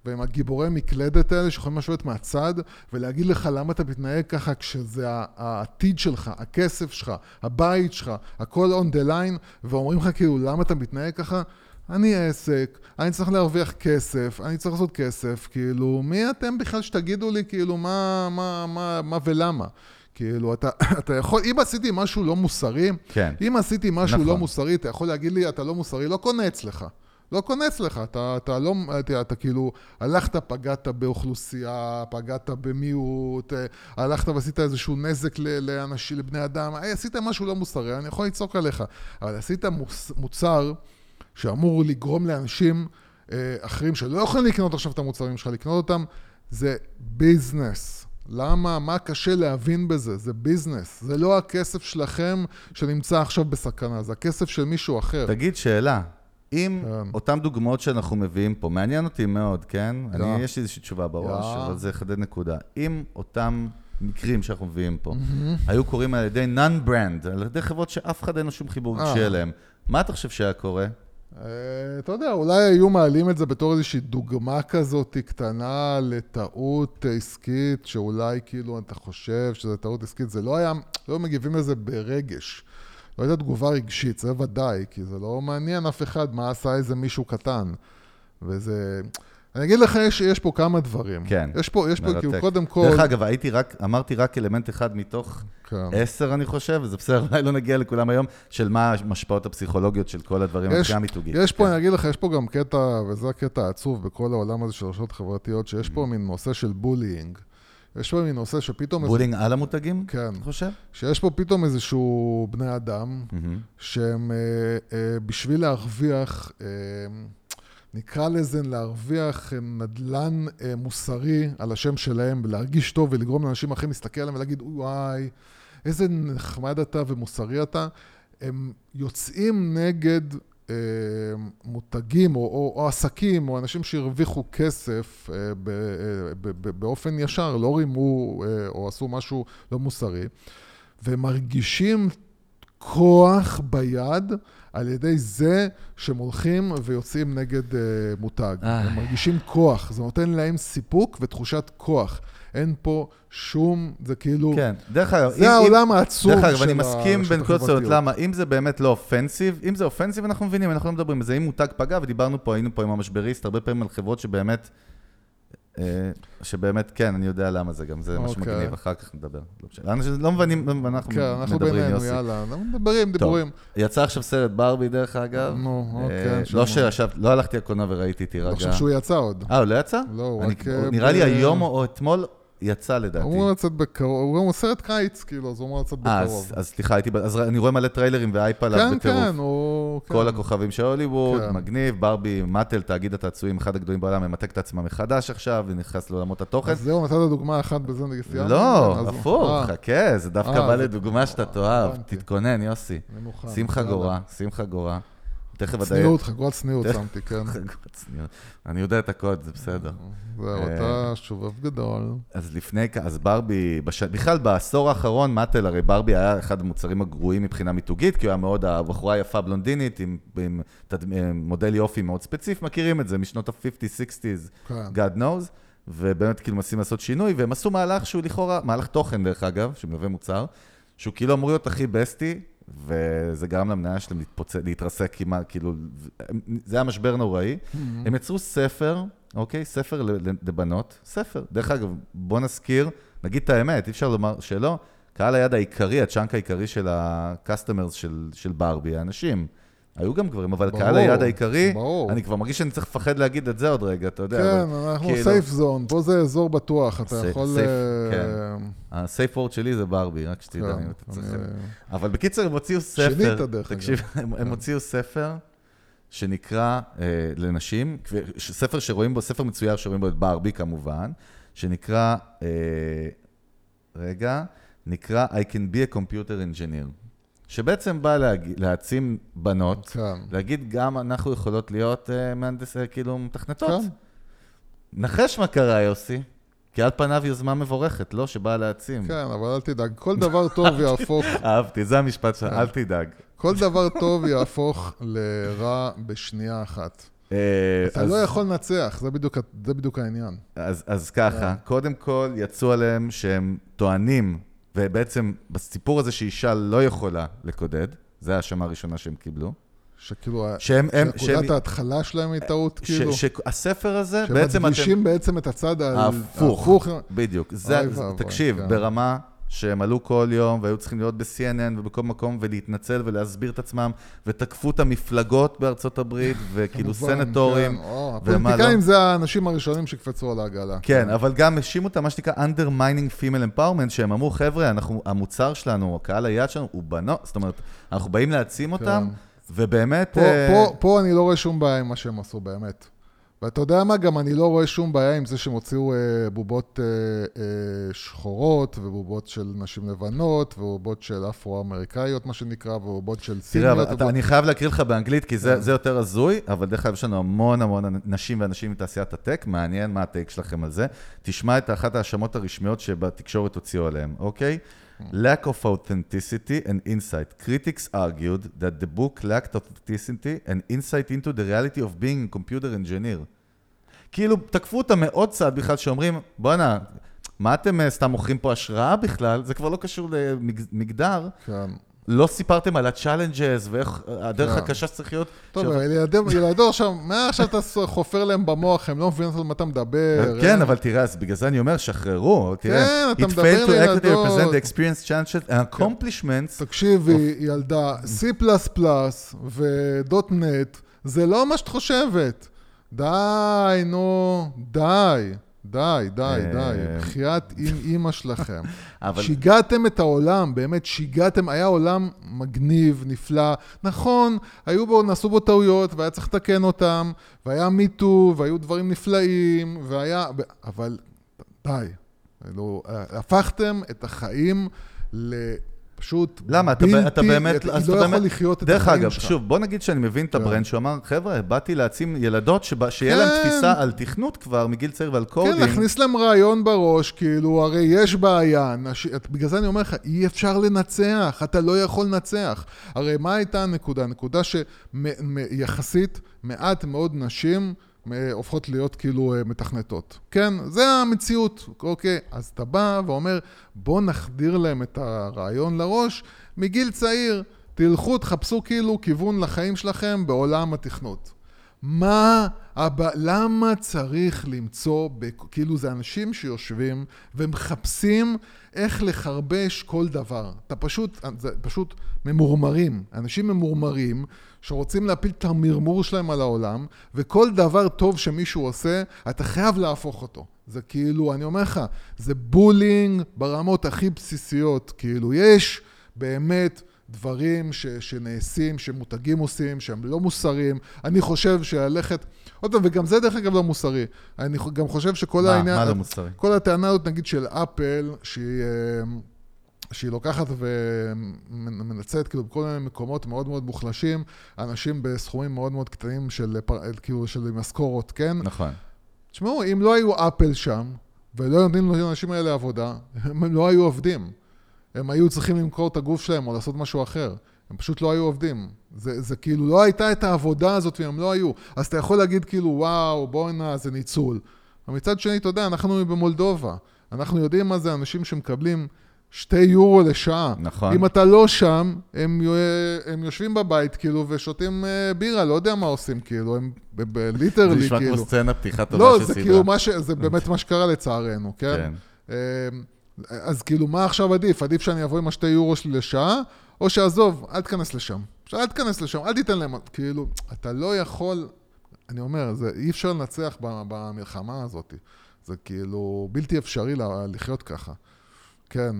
S7: והם הגיבורי מקלדת האלה שיכולים לשבת מהצד, ולהגיד לך למה אתה מתנהג ככה כשזה העתיד שלך, הכסף שלך, הבית שלך, הכל on the line, ואומרים לך כאילו למה אתה מתנהג ככה? אני עסק, אני צריך להרוויח כסף, אני צריך לעשות כסף, כאילו, מי אתם בכלל שתגידו לי, כאילו, מה, מה, מה, מה ולמה? כאילו, אתה, אתה יכול, אם עשיתי משהו לא מוסרי,
S6: כן.
S7: אם עשיתי משהו
S6: נכון.
S7: לא מוסרי, אתה יכול להגיד לי, אתה לא מוסרי, לא קונה אצלך. לא קונה אצלך, אתה, אתה לא, אתה, אתה כאילו, הלכת, פגעת באוכלוסייה, פגעת במיעוט, אה, הלכת ועשית איזשהו נזק לאנשים, לבני אדם, אה, עשית משהו לא מוסרי, אני יכול לצעוק עליך, אבל עשית מוס, מוצר שאמור לגרום לאנשים אה, אחרים שלא יכולים לקנות עכשיו את המוצרים שלך, לקנות אותם, זה ביזנס. למה? מה קשה להבין בזה? זה ביזנס. זה לא הכסף שלכם שנמצא עכשיו בסכנה, זה הכסף של מישהו אחר.
S6: תגיד שאלה, אם
S7: כן.
S6: אותן דוגמאות שאנחנו מביאים פה, מעניין אותי מאוד, כן?
S7: יא.
S6: אני, יש לי איזושהי תשובה בראש,
S7: יא.
S6: אבל זה יחדד נקודה. אם אותם מקרים שאנחנו מביאים פה, היו קורים על ידי non-brand, על ידי חברות שאף אחד אין לו שום חיבור
S7: אה.
S6: רגשי אליהם, מה אתה חושב שהיה קורה?
S7: אה, אתה יודע, אולי היו מעלים את זה בתור איזושהי דוגמה כזאת קטנה לטעות עסקית, שאולי כאילו אתה חושב שזה טעות עסקית, זה לא היה, לא מגיבים לזה ברגש. לא הייתה תגובה רגשית, זה ודאי, כי זה לא מעניין אף אחד מה עשה איזה מישהו קטן. וזה... אני אגיד לך, יש, יש פה כמה דברים.
S6: כן,
S7: יש פה, יש פה כאילו,
S6: מרתק.
S7: קודם כל...
S6: דרך אגב, הייתי רק, אמרתי רק אלמנט אחד מתוך
S7: כן.
S6: עשר, אני חושב, וזה בסדר, אולי לא נגיע לכולם היום, של מה המשפעות הפסיכולוגיות של כל הדברים,
S7: יש,
S6: מבחינה מיתוגית.
S7: יש פה,
S6: כן.
S7: אני אגיד לך, יש פה גם קטע, וזה הקטע העצוב בכל העולם הזה של רשתות חברתיות, שיש
S6: Mm.
S7: פה מין נושא של בולינג. יש פה מין נושא שפתאום... איזה-
S6: בולינג על המותגים?
S7: כן.
S6: אתה חושב?
S7: שיש פה פתאום איזשהו בני אדם, שהם אה, אה, בשביל להרוויח, אה, נקרא לזה להרוויח אה, נדלן אה, מוסרי על השם שלהם, ולהרגיש טוב ולגרום לאנשים אחרים להסתכל עליהם ולהגיד, וואי, איזה נחמד אתה ומוסרי אתה. הם יוצאים נגד אה, מותגים או, או, או עסקים או אנשים שהרוויחו כסף אה, ב, אה, ב, ב, באופן ישר, לא רימו אה, או עשו משהו לא מוסרי, ומרגישים כוח ביד על ידי זה שהם הולכים ויוצאים נגד אה, מותג.
S6: איי.
S7: הם מרגישים כוח, זה נותן להם סיפוק ותחושת כוח. אין פה שום, זה כאילו...
S6: כן, דרך אגב,
S7: זה העולם העצוב
S6: דרך אגב,
S7: של
S6: אני מסכים
S7: הרשתות
S6: בנקודות מסוימות,
S7: החברתיות.
S6: למה? אם זה באמת לא אופנסיב, אם זה אופנסיב, אנחנו מבינים, אנחנו לא מדברים על זה. אם מותג פגע, ודיברנו פה, היינו פה עם המשבריסט, הרבה פעמים על חברות שבאמת, אה, שבאמת, כן, אני יודע למה זה גם, זה מה
S7: אוקיי.
S6: שמגניב, אחר כך נדבר. לא. אנשים לא מבינים, אנחנו
S7: כן, אנחנו
S6: מדברים,
S7: בינינו,
S6: יוסי.
S7: יאללה. אנחנו מדברים,
S6: טוב,
S7: דיבורים.
S6: יצא עכשיו סרט ברבי, דרך אגב.
S7: נו,
S6: אה,
S7: אוקיי,
S6: לא. שישב, לא הלכתי לקולנוע וראיתי,
S7: אני
S6: תירגע.
S7: חושב שהוא יצא עוד.
S6: אה, הוא לא יצא?
S7: לא, הוא
S6: אני-
S7: רק, אה,
S6: נראה לי
S7: ב-
S6: היום או אתמול יצא לדעתי.
S7: הוא אמור לצאת בקרוב, הוא סרט קיץ, כאילו, אז הוא אמור לצאת
S6: אה,
S7: בקרוב.
S6: אז סליחה, הייתי, אז אני רואה מלא טריילרים ואייפ עליו
S7: כן,
S6: בטירוף.
S7: כן, הוא...
S6: כל
S7: כן.
S6: הכוכבים של הוליווד,
S7: כן.
S6: מגניב, ברבי, מאטל, תאגיד התעצועים, אחד הגדולים בעולם, ממתק את עצמם מחדש עכשיו, ונכנס לעולמות התוכן.
S7: אז זהו, נתת דוגמה אחת בזה, נגיד, סיימנו?
S6: לא,
S7: אז-
S6: הפוך,
S7: אה,
S6: חכה, זה דווקא
S7: אה,
S6: בא לדוגמה שאתה תאהב. תתכונן, יוסי.
S7: אני מוכן.
S6: שים
S7: יאללה.
S6: תכף אדייק.
S7: צניעות, חגורת צניעות שמתי, כן.
S6: חגורת צניעות. אני יודע את הקוד, זה בסדר.
S7: זהו,
S6: אה,
S7: אתה שובב גדול.
S6: אז לפני, אז ברבי, בש... בכלל בעשור האחרון, מאטל, הרי ברבי היה אחד המוצרים הגרועים מבחינה מיתוגית, כי הוא היה מאוד, הבחורה יפה בלונדינית, עם, עם תד... מודל יופי מאוד ספציפי, מכירים את זה משנות ה-50, 60's,
S7: כן.
S6: God knows, ובאמת כאילו מנסים לעשות שינוי, והם עשו מהלך שהוא לכאורה, מהלך תוכן דרך אגב, שמלווה מוצר, שהוא כאילו אמור להיות הכי בסטי, וזה גרם למניה שלהם להתפוצ... להתרסק כמעט, כאילו, זה היה משבר נוראי. הם יצרו ספר, אוקיי? ספר לבנות, ספר. דרך אגב, בוא נזכיר, נגיד את האמת, אי אפשר לומר שלא, קהל היד העיקרי, הצ'אנק העיקרי של ה-customers של, של ברבי, האנשים. היו גם גברים, אבל
S7: ברור,
S6: קהל היד העיקרי,
S7: ברור.
S6: אני כבר מרגיש שאני צריך לפחד להגיד את זה עוד רגע, אתה יודע.
S7: כן,
S6: אבל
S7: אנחנו
S6: כאילו-
S7: סייף זון, פה זה אזור בטוח, אתה
S6: סייף-
S7: יכול...
S6: סייף,
S7: אה,
S6: כן. הסייף וורד שלי זה ברבי, רק שתדע,
S7: כן,
S6: אתה צריך...
S7: אני-
S6: אבל בקיצר, הם הוציאו ספר.
S7: שינית, דרך אגב.
S6: תקשיב, הם הם הוציאו ספר שנקרא אה, לנשים, ספר שרואים בו, ספר מצויר שרואים בו את ברבי כמובן, שנקרא, אה, רגע, נקרא I can be a computer engineer, שבעצם בא להג... להעצים בנות,
S7: כן.
S6: להגיד גם אנחנו יכולות להיות אה, מהנדס, אה, כאילו מתכנתות.
S7: כן.
S6: נחש מה קרה, יוסי. כי על פניו יוזמה מבורכת, לא? שבאה להעצים.
S7: כן, אבל אל תדאג, כל דבר טוב יהפוך,
S6: אהבתי, זה המשפט
S7: כן.
S6: שלך, אל תדאג.
S7: כל דבר טוב יהפוך לרע בשנייה אחת.
S6: אה,
S7: אתה
S6: אז-
S7: לא יכול לנצח, זה בדיוק, זה בדיוק העניין.
S6: אז, אז ככה, קודם כל יצאו עליהם שהם טוענים, ובעצם בסיפור הזה שאישה לא יכולה לקודד, זו ההאשמה הראשונה שהם קיבלו,
S7: שכאילו,
S6: שהם, הם,
S7: שנקודת ההתחלה שלהם היא טעות, כאילו,
S6: שהספר הזה, בעצם אתם...
S7: שמדגישים בעצם את הצד ה-
S6: ההפוך, בדיוק. זה, תקשיב,
S7: כן.
S6: ברמה שהם עלו כל יום והיו צריכים להיות ב-CNN ובכל מקום ולהתנצל ולהסביר את עצמם, ותקפו את המפלגות בארצות הברית, וכאילו סנטורים,
S7: כן, או,
S6: ומה לא.
S7: הפוליטיקאים זה האנשים הראשונים שקפצו על העגלה.
S6: כן, אבל גם האשימו אותם, מה שנקרא undermining female empowerment, שהם אמרו, חבר'ה, אנחנו, המוצר שלנו, הקהל היעד שלנו, הוא בנות, זאת אומרת, אנחנו באים להעצים אותם, ובאמת...
S7: פה,
S6: אה,
S7: פה, פה אני לא רואה שום בעיה עם מה שהם עשו, באמת. ואתה יודע מה, גם אני לא רואה שום בעיה עם זה שהם הוציאו אה, בובות אה, אה, שחורות, ובובות של נשים לבנות, ובובות של אפרו-אמריקאיות, מה שנקרא, ובובות של
S6: תראה. אבל אתה,
S7: ובובות-
S6: אני חייב להקריא לך באנגלית, כי
S7: כן.
S6: זה, זה יותר הזוי, אבל דרך אגב, יש לנו המון המון נשים ואנשים מתעשיית הטק, מעניין מה הטייק שלכם על זה. תשמע את אחת ההאשמות הרשמיות שבתקשורת הוציאו עליהם, אוקיי? Lack of authenticity and insight. Critics argued that the book lacked authenticity and insight into the reality of being a computer engineer. כאילו, תקפו אותם מאוד צעד בכלל, שאומרים, בואנה, מה אתם אה, סתם מוכרים פה השראה בכלל? זה כבר לא קשור למגדר.
S7: כן.
S6: לא סיפרתם על ה-challenges ואיך הדרך
S7: כן.
S6: הקשה שצריך להיות.
S7: טוב,
S6: שעובר-
S7: ילדים, ילדות עכשיו, מה עכשיו אתה חופר להם במוח, הם לא מבינים על מה אתה מדבר.
S6: כן,
S7: הם-
S6: אבל תראה, אז בגלל זה אני אומר, שחררו, תראה.
S7: כן, אתה
S6: It
S7: מדבר
S6: failed to
S7: לילדות.
S6: represent the experience challenges and accomplishments.
S7: תקשיבי, ילדה, C++ ו.NET, זה לא מה שאת חושבת. די, נו, די. די, די,
S6: אה,
S7: די, בחייאת עם אימא שלכם.
S6: אבל-
S7: שיגעתם את העולם, באמת שיגעתם, היה עולם מגניב, נפלא. נכון, היו בו, נעשו בו טעויות, והיה צריך לתקן אותם, והיה מיטו, והיו דברים נפלאים, והיה... אבל די. כאילו, הפכתם את החיים לפשוט
S6: למה? אתה,
S7: בלתי...
S6: אתה באמת...
S7: אתה
S6: אז
S7: לא
S6: אתה
S7: יכול
S6: באמת-
S7: לחיות את
S6: דרך
S7: החיים
S6: אגב,
S7: שלך.
S6: שוב, בוא נגיד שאני מבין את
S7: כן.
S6: ה-brand, שהוא אמר, חבר'ה, באתי להעצים ילדות שבא, שיהיה להם
S7: כן.
S6: תפיסה על תכנות כבר מגיל צעיר ועל
S7: כן,
S6: coding.
S7: להכניס להם רעיון בראש, כאילו, הרי יש בעיה, נש... את- בגלל זה אני אומר לך, אי אפשר לנצח, אתה לא יכול לנצח. הרי מה הייתה הנקודה? הנקודה שיחסית מעט מאוד נשים הופכות להיות כאילו אה, מתכנתות. כן, זה המציאות, אוקיי. אז אתה בא ואומר, בוא נחדיר להם את הרעיון לראש מגיל צעיר. תלכו, תחפשו כאילו כיוון לחיים שלכם בעולם התכנות. מה, הבא, למה צריך למצוא, בכ- כאילו זה אנשים שיושבים ומחפשים איך לחרבש כל דבר. אתה פשוט, פשוט ממורמרים. אנשים ממורמרים שרוצים להפיל את המרמור שלהם על העולם, וכל דבר טוב שמישהו עושה, אתה חייב להפוך אותו. זה כאילו, אני אומר לך, זה בולינג ברמות הכי בסיסיות. כאילו, יש באמת... דברים ש, שנעשים, שמותגים עושים, שהם לא מוסריים. אני חושב שללכת... עוד פעם, וגם זה דרך אגב לא מוסרי. אני גם חושב שכל
S6: מה-
S7: העניין...
S6: מה לא מוסרי?
S7: כל הטענה הזאת, נגיד, של אפל, שהיא... אה, שהיא לוקחת ומנצלת כאילו בכל מיני מקומות מאוד מאוד מוחלשים, אנשים בסכומים מאוד מאוד קטנים של, כאילו, של משכורות, כן?
S6: נכון.
S7: תשמעו, אם לא היו אפל שם, ולא נותנים לאנשים האלה עבודה, הם לא היו עובדים. הם היו צריכים למכור את הגוף שלהם או לעשות משהו אחר. הם פשוט לא היו עובדים. זה, זה כאילו, לא הייתה את העבודה הזאת והם לא היו. אז אתה יכול להגיד כאילו, וואו, בואנה, זה ניצול. אבל מצד שני, אתה יודע, אנחנו במולדובה. אנחנו יודעים מה זה אנשים שמקבלים שתי יורו לשעה.
S6: נכון.
S7: אם אתה לא שם, הם, הם יושבים בבית, כאילו, ושותים אה, בירה, לא יודע מה עושים, כאילו, הם ב- ב-
S6: זה
S7: ליטרלי,
S6: נשמע
S7: כאילו.
S6: כמו סצנה פתיחה טובה
S7: לא,
S6: של
S7: זה
S6: סדרה.
S7: כאילו מה ש... זה באמת מה שקרה לצערנו, כן?
S6: כן.
S7: אז כאילו, מה עכשיו עדיף? עדיף שאני אבוא עם השתי יורו שלי לשעה, או שעזוב, אל תיכנס לשם. אל תיכנס לשם, אל תיתן להם... כאילו, אתה לא יכול... אני אומר, זה, אי אפשר לנצח במלחמה הזאת. זה כאילו בלתי אפשרי לחיות ככה. כן.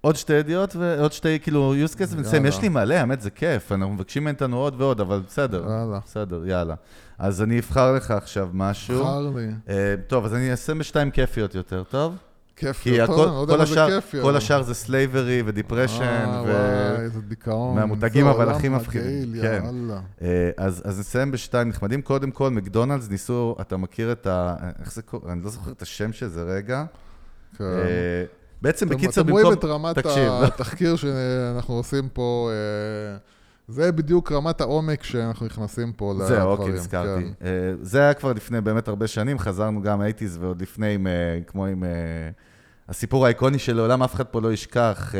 S6: עוד שתי ידיעות ועוד שתי, כאילו, use case ונסיים. יש לי מלא, האמת, זה כיף. אנחנו מבקשים מאיתנו עוד ועוד, אבל בסדר.
S7: יאללה.
S6: בסדר, יאללה. אז אני אבחר לך עכשיו משהו.
S7: בחר לי.
S6: אה, טוב, אז אני אעשה בשתיים כיפיות יותר, טוב?
S7: כיף
S6: כי הכל,
S7: לא יודע
S6: כל
S7: מה זה
S6: השאר,
S7: כיף.
S6: כל השאר זה slavery ו-depression,
S7: אה,
S6: ו...
S7: וואי, איזה דיכאון.
S6: מהמותגים אבל הכי מפחידים. כן. אה, אז, אז נסיים בשתיים נחמדים. קודם כל, מקדונלדס ניסו, אתה מכיר את ה... איך זה קורה? אני לא זוכר את השם של זה רגע.
S7: כן.
S6: אה, בעצם,
S7: אתם-
S6: בקיצר,
S7: אתם
S6: במקום...
S7: רואים את רמת התחקיר שאנחנו עושים פה, אה, זה בדיוק רמת העומק שאנחנו נכנסים פה לדברים.
S6: זהו, אוקיי, נזכרתי.
S7: כן.
S6: אה, זה היה כבר לפני באמת הרבה שנים, חזרנו גם 80's ועוד לפני, עם, אה, כמו עם אה, הסיפור האיקוני שלעולם אף אחד פה לא ישכח,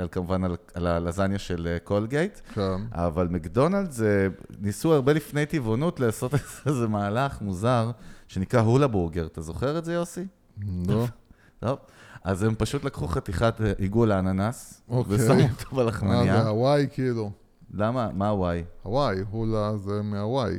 S6: על, כמובן על, על הלזניה של קולגייט,
S7: כן.
S6: אבל מקדונלדס ניסו הרבה לפני טבעונות לעשות איזה מהלך מוזר, שנקרא הולה בורגר. אתה זוכר את זה, יוסי?
S7: לא.
S6: טוב. אז הם פשוט לקחו חתיכת עיגול האננס,
S7: אוקיי.
S6: ושמו אותו
S7: אה, זה
S6: בלחמניה.
S7: הוואי כאילו.
S6: למה? מה הוואי?
S7: הוואי, הולה זה מהוואי.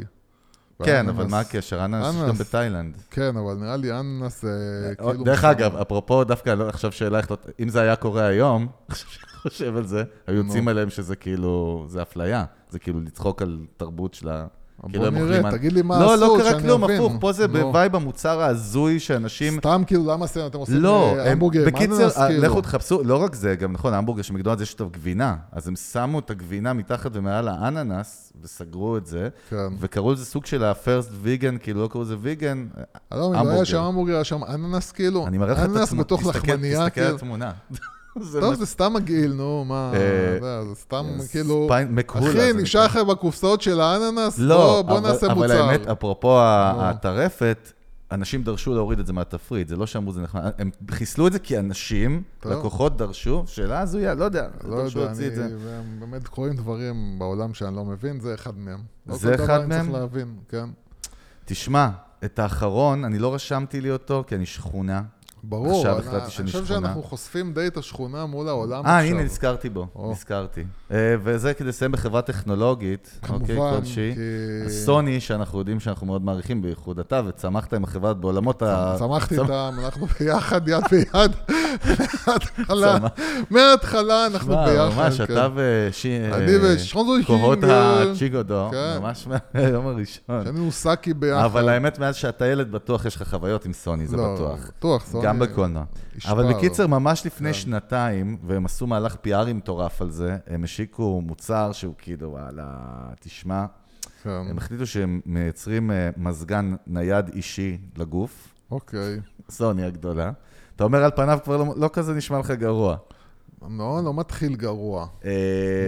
S6: כן, אבל מה הקשר? אננס יש גם. בתאילנד.
S7: כן, אבל נראה לי אננס זה כאילו...
S6: דרך אגב, אפרופו, דווקא לא- עכשיו שאלה לא... אם זה היה קורה היום, חושב על זה, היו יוצאים. עליהם שזה כאילו, זה אפליה. זה כאילו לצחוק על תרבות של ה... כאילו
S7: בוא
S6: הם
S7: נראה,
S6: אוכלים-
S7: תגיד לי מה
S6: לא,
S7: עשו,
S6: לא קרה
S7: שאני
S6: כלום,
S7: אבין.
S6: הפוך, פה זה
S7: נו.
S6: בווייב המוצר ההזוי שאנשים...
S7: סתם כאילו, למה? אתם עושים
S6: לא,
S7: אה, המבורגר עם
S6: בקיצר, אה,
S7: כאילו.
S6: לכו תחפשו, לא רק זה, גם נכון, המבורגר של מקדונלדס יש את הגבינה, אז הם שמו את הגבינה מתחת ומעל האננס, וסגרו את זה,
S7: כן.
S6: וקראו לזה סוג של ה-first vegan, כאילו לא קראו לזה vegan,
S7: אני לא מבין, לא
S6: המבורגר.
S7: היה שם המבורגר, היה שם אננס כאילו?
S6: אני
S7: אננס בתוך לחמניה,
S6: תסתכל על
S7: כאילו.
S6: התמונה.
S7: טוב, זה סתם מגעיל, נו, מה,
S6: אה,
S7: זה סתם
S6: אה,
S7: כאילו... אחי, נשאר. לך בקופסאות של האננס?
S6: לא,
S7: בוא-
S6: אבל-
S7: נעשה
S6: אבל
S7: מוצר.
S6: האמת, אפרופו. הטרפת, אנשים דרשו להוריד את זה מהתפריט, זה לא שאמרו זה נחמד, הם חיסלו את זה כי אנשים,
S7: טוב.
S6: לקוחות דרשו, שאלה הזויה, לא יודע,
S7: לא
S6: דרשו להוציא את. זה.
S7: והם באמת קורים דברים בעולם שאני לא מבין, זה אחד מהם. לא
S6: זה
S7: כל
S6: אחד
S7: דבר אני
S6: מהם?
S7: צריך להבין, כן.
S6: תשמע, את האחרון, אני לא רשמתי לי אותו, כי אני שכונה.
S7: ברור,
S6: עכשיו החלטתי שאני
S7: אני חושב
S6: שכונה.
S7: שאנחנו חושפים די את השכונה מול העולם
S6: אה,
S7: עכשיו.
S6: הנה, נזכרתי בו. נזכרתי. אה, וזה כדי לסיים בחברה טכנולוגית, אוקיי, כלשהי. סוני, שאנחנו יודעים שאנחנו מאוד מעריכים, בייחוד אתה, וצמחת עם החברה בעולמות ה...
S7: צמחתי
S6: צמח-
S7: איתם, אנחנו ביחד, יד ביד. מההתחלה. מההתחלה אנחנו ביחד.
S6: ממש,
S7: כן.
S6: אתה ושי...
S7: אני ושרונזו
S6: כוחות
S7: שינגל.
S6: הצ'יגודו,
S7: כן.
S6: ממש מהיום הראשון.
S7: שאני וסאקי ביחד.
S6: אבל האמת, מאז שאתה ילד, בטוח יש לך חוויות עם סוני, זה
S7: לא,
S6: בטוח.
S7: בטוח, סוני.
S6: גם בקולנוע.
S7: ישמע
S6: אבל. בקיצר, ממש לפני
S7: כן.
S6: שנתיים, והם עשו מהלך פיארי מטורף על זה, הם השיקו מוצר שהוא כאילו, וואלה, תשמע,
S7: כן,
S6: הם החליטו שהם מייצרים אה, מזגן נייד אישי לגוף,
S7: אוקיי.
S6: סוני הגדולה. אתה אומר על פניו כבר לא, לא כזה נשמע לך גרוע.
S7: לא, לא מתחיל גרוע.
S6: אה,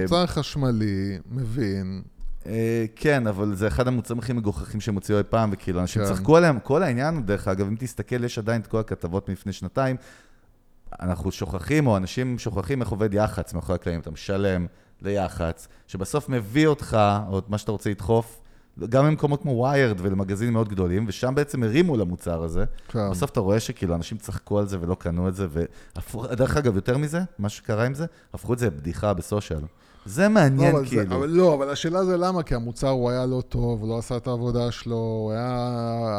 S7: מוצר חשמלי, מבין.
S6: אה, כן, אבל זה אחד המוצרים הכי מגוחכים שהם הוציאו אי פעם, וכאילו, אנשים
S7: כן.
S6: צחקו עליהם. כל העניין, דרך אגב, אם תסתכל, יש עדיין את כל הכתבות מלפני שנתיים, אנחנו שוכחים, או אנשים שוכחים איך עובד יח"צ מאחורי הקלעים. אתה משלם ליח"צ, שבסוף מביא אותך, או את מה שאתה רוצה לדחוף, גם למקומות כמו ויירד ולמגזינים מאוד גדולים, ושם בעצם הרימו למוצר הזה.
S7: כן.
S6: בסוף אתה רואה שכאילו אנשים צחקו על זה ולא קנו את זה, ודרך אגב, יותר מזה, מה שקרה עם זה, הפכו את זה לבדיחה בסושיאל. זה
S7: לא,
S6: מעניין,
S7: זה-
S6: כאילו.
S7: אבל לא, אבל השאלה זה למה, כי המוצר הוא היה לא טוב, הוא לא עשה את העבודה שלו, הוא היה,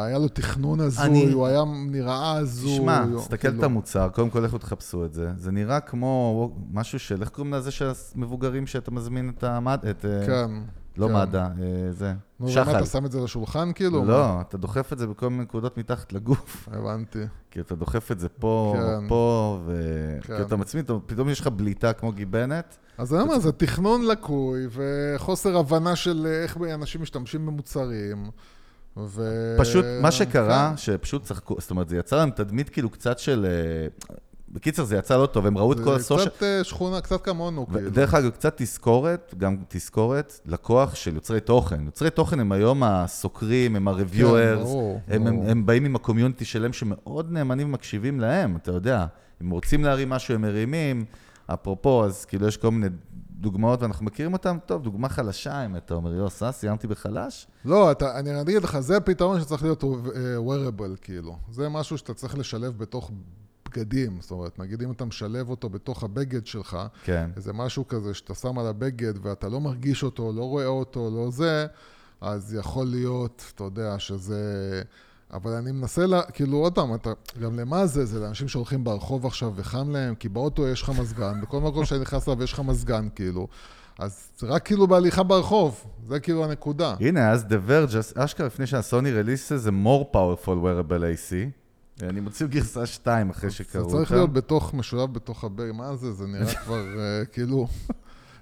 S7: היה לו תכנון הזוי,
S6: אני-
S7: הוא היה נראה הזוי.
S6: תשמע, תסתכל
S7: כאילו-
S6: את המוצר, קודם כל לכו תחפשו את זה. זה נראה כמו משהו של, איך קוראים לזה של המבוגרים שאתה מזמין את המד... את... אה,
S7: כן.
S6: לא
S7: כן.
S6: מד"א, אה, זה.
S7: נו,
S6: שחל.
S7: אתה שם את זה לשולחן כאילו?
S6: לא, אתה דוחף את זה בכל מיני נקודות מתחת לגוף.
S7: הבנתי.
S6: כי אתה דוחף את זה פה,
S7: כן.
S6: פה, ו...
S7: כן.
S6: כי אתה מצמיד, פתאום יש לך בליטה כמו גיבנת.
S7: אז אני אומר, זה תכנון לקוי וחוסר הבנה של איך אנשים משתמשים במוצרים. ו...
S6: פשוט, מה שקרה,
S7: כן.
S6: שפשוט צחקו, זאת אומרת, זה יצר להם תדמית כאילו קצת של... בקיצר, זה יצא לא טוב, הם ראו את כל
S7: זה
S6: הסושיאל...
S7: קצת אה, שכונה, קצת כמונו, כאילו.
S6: דרך אגב, קצת תזכורת, גם תזכורת, לקוח של יוצרי תוכן. יוצרי תוכן הם היום הסוקרים, הם ה-reviewers,
S7: כן,
S6: הם, הם. הם באים עם הקומיוניטי שלהם שמאוד נאמנים ומקשיבים להם, אתה יודע. אם רוצים להרים משהו, הם מרימים. אפרופו, אז כאילו יש כל מיני דוגמאות ואנחנו מכירים אותן. טוב, דוגמה חלשה, אם אתה אומר, יוס, אה, סיימתי בחלש?
S7: לא, אתה, אני אגיד לך, זה פתרון שצריך להיות אה, wearable, כאילו. זה משהו שאתה צריך לשלב בתוך בגדים. זאת אומרת, נגיד אם אתה משלב אותו בתוך הבגד שלך,
S6: כן.
S7: איזה משהו כזה שאתה שם על הבגד ואתה לא מרגיש אותו, לא רואה אותו, לא זה, אז יכול להיות, אתה יודע, שזה... אבל אני מנסה, לה, כאילו, עוד פעם, אתה, גם למה זה? זה לאנשים שהולכים ברחוב עכשיו וחם להם, כי באוטו יש לך מזגן, בכל מקום שאני נכנס אליו יש לך מזגן, כאילו. אז זה רק כאילו בהליכה ברחוב, זה כאילו הנקודה.
S6: הנה, אז The Verge, אשכרה לפני שהסוני רליסה זה more powerful wearable AC. אני מוציא גרסה 2 אחרי שקראו אותה.
S7: זה צריך להיות בתוך, משולב בתוך הבג, מה זה? זה נראה כבר אה, כאילו...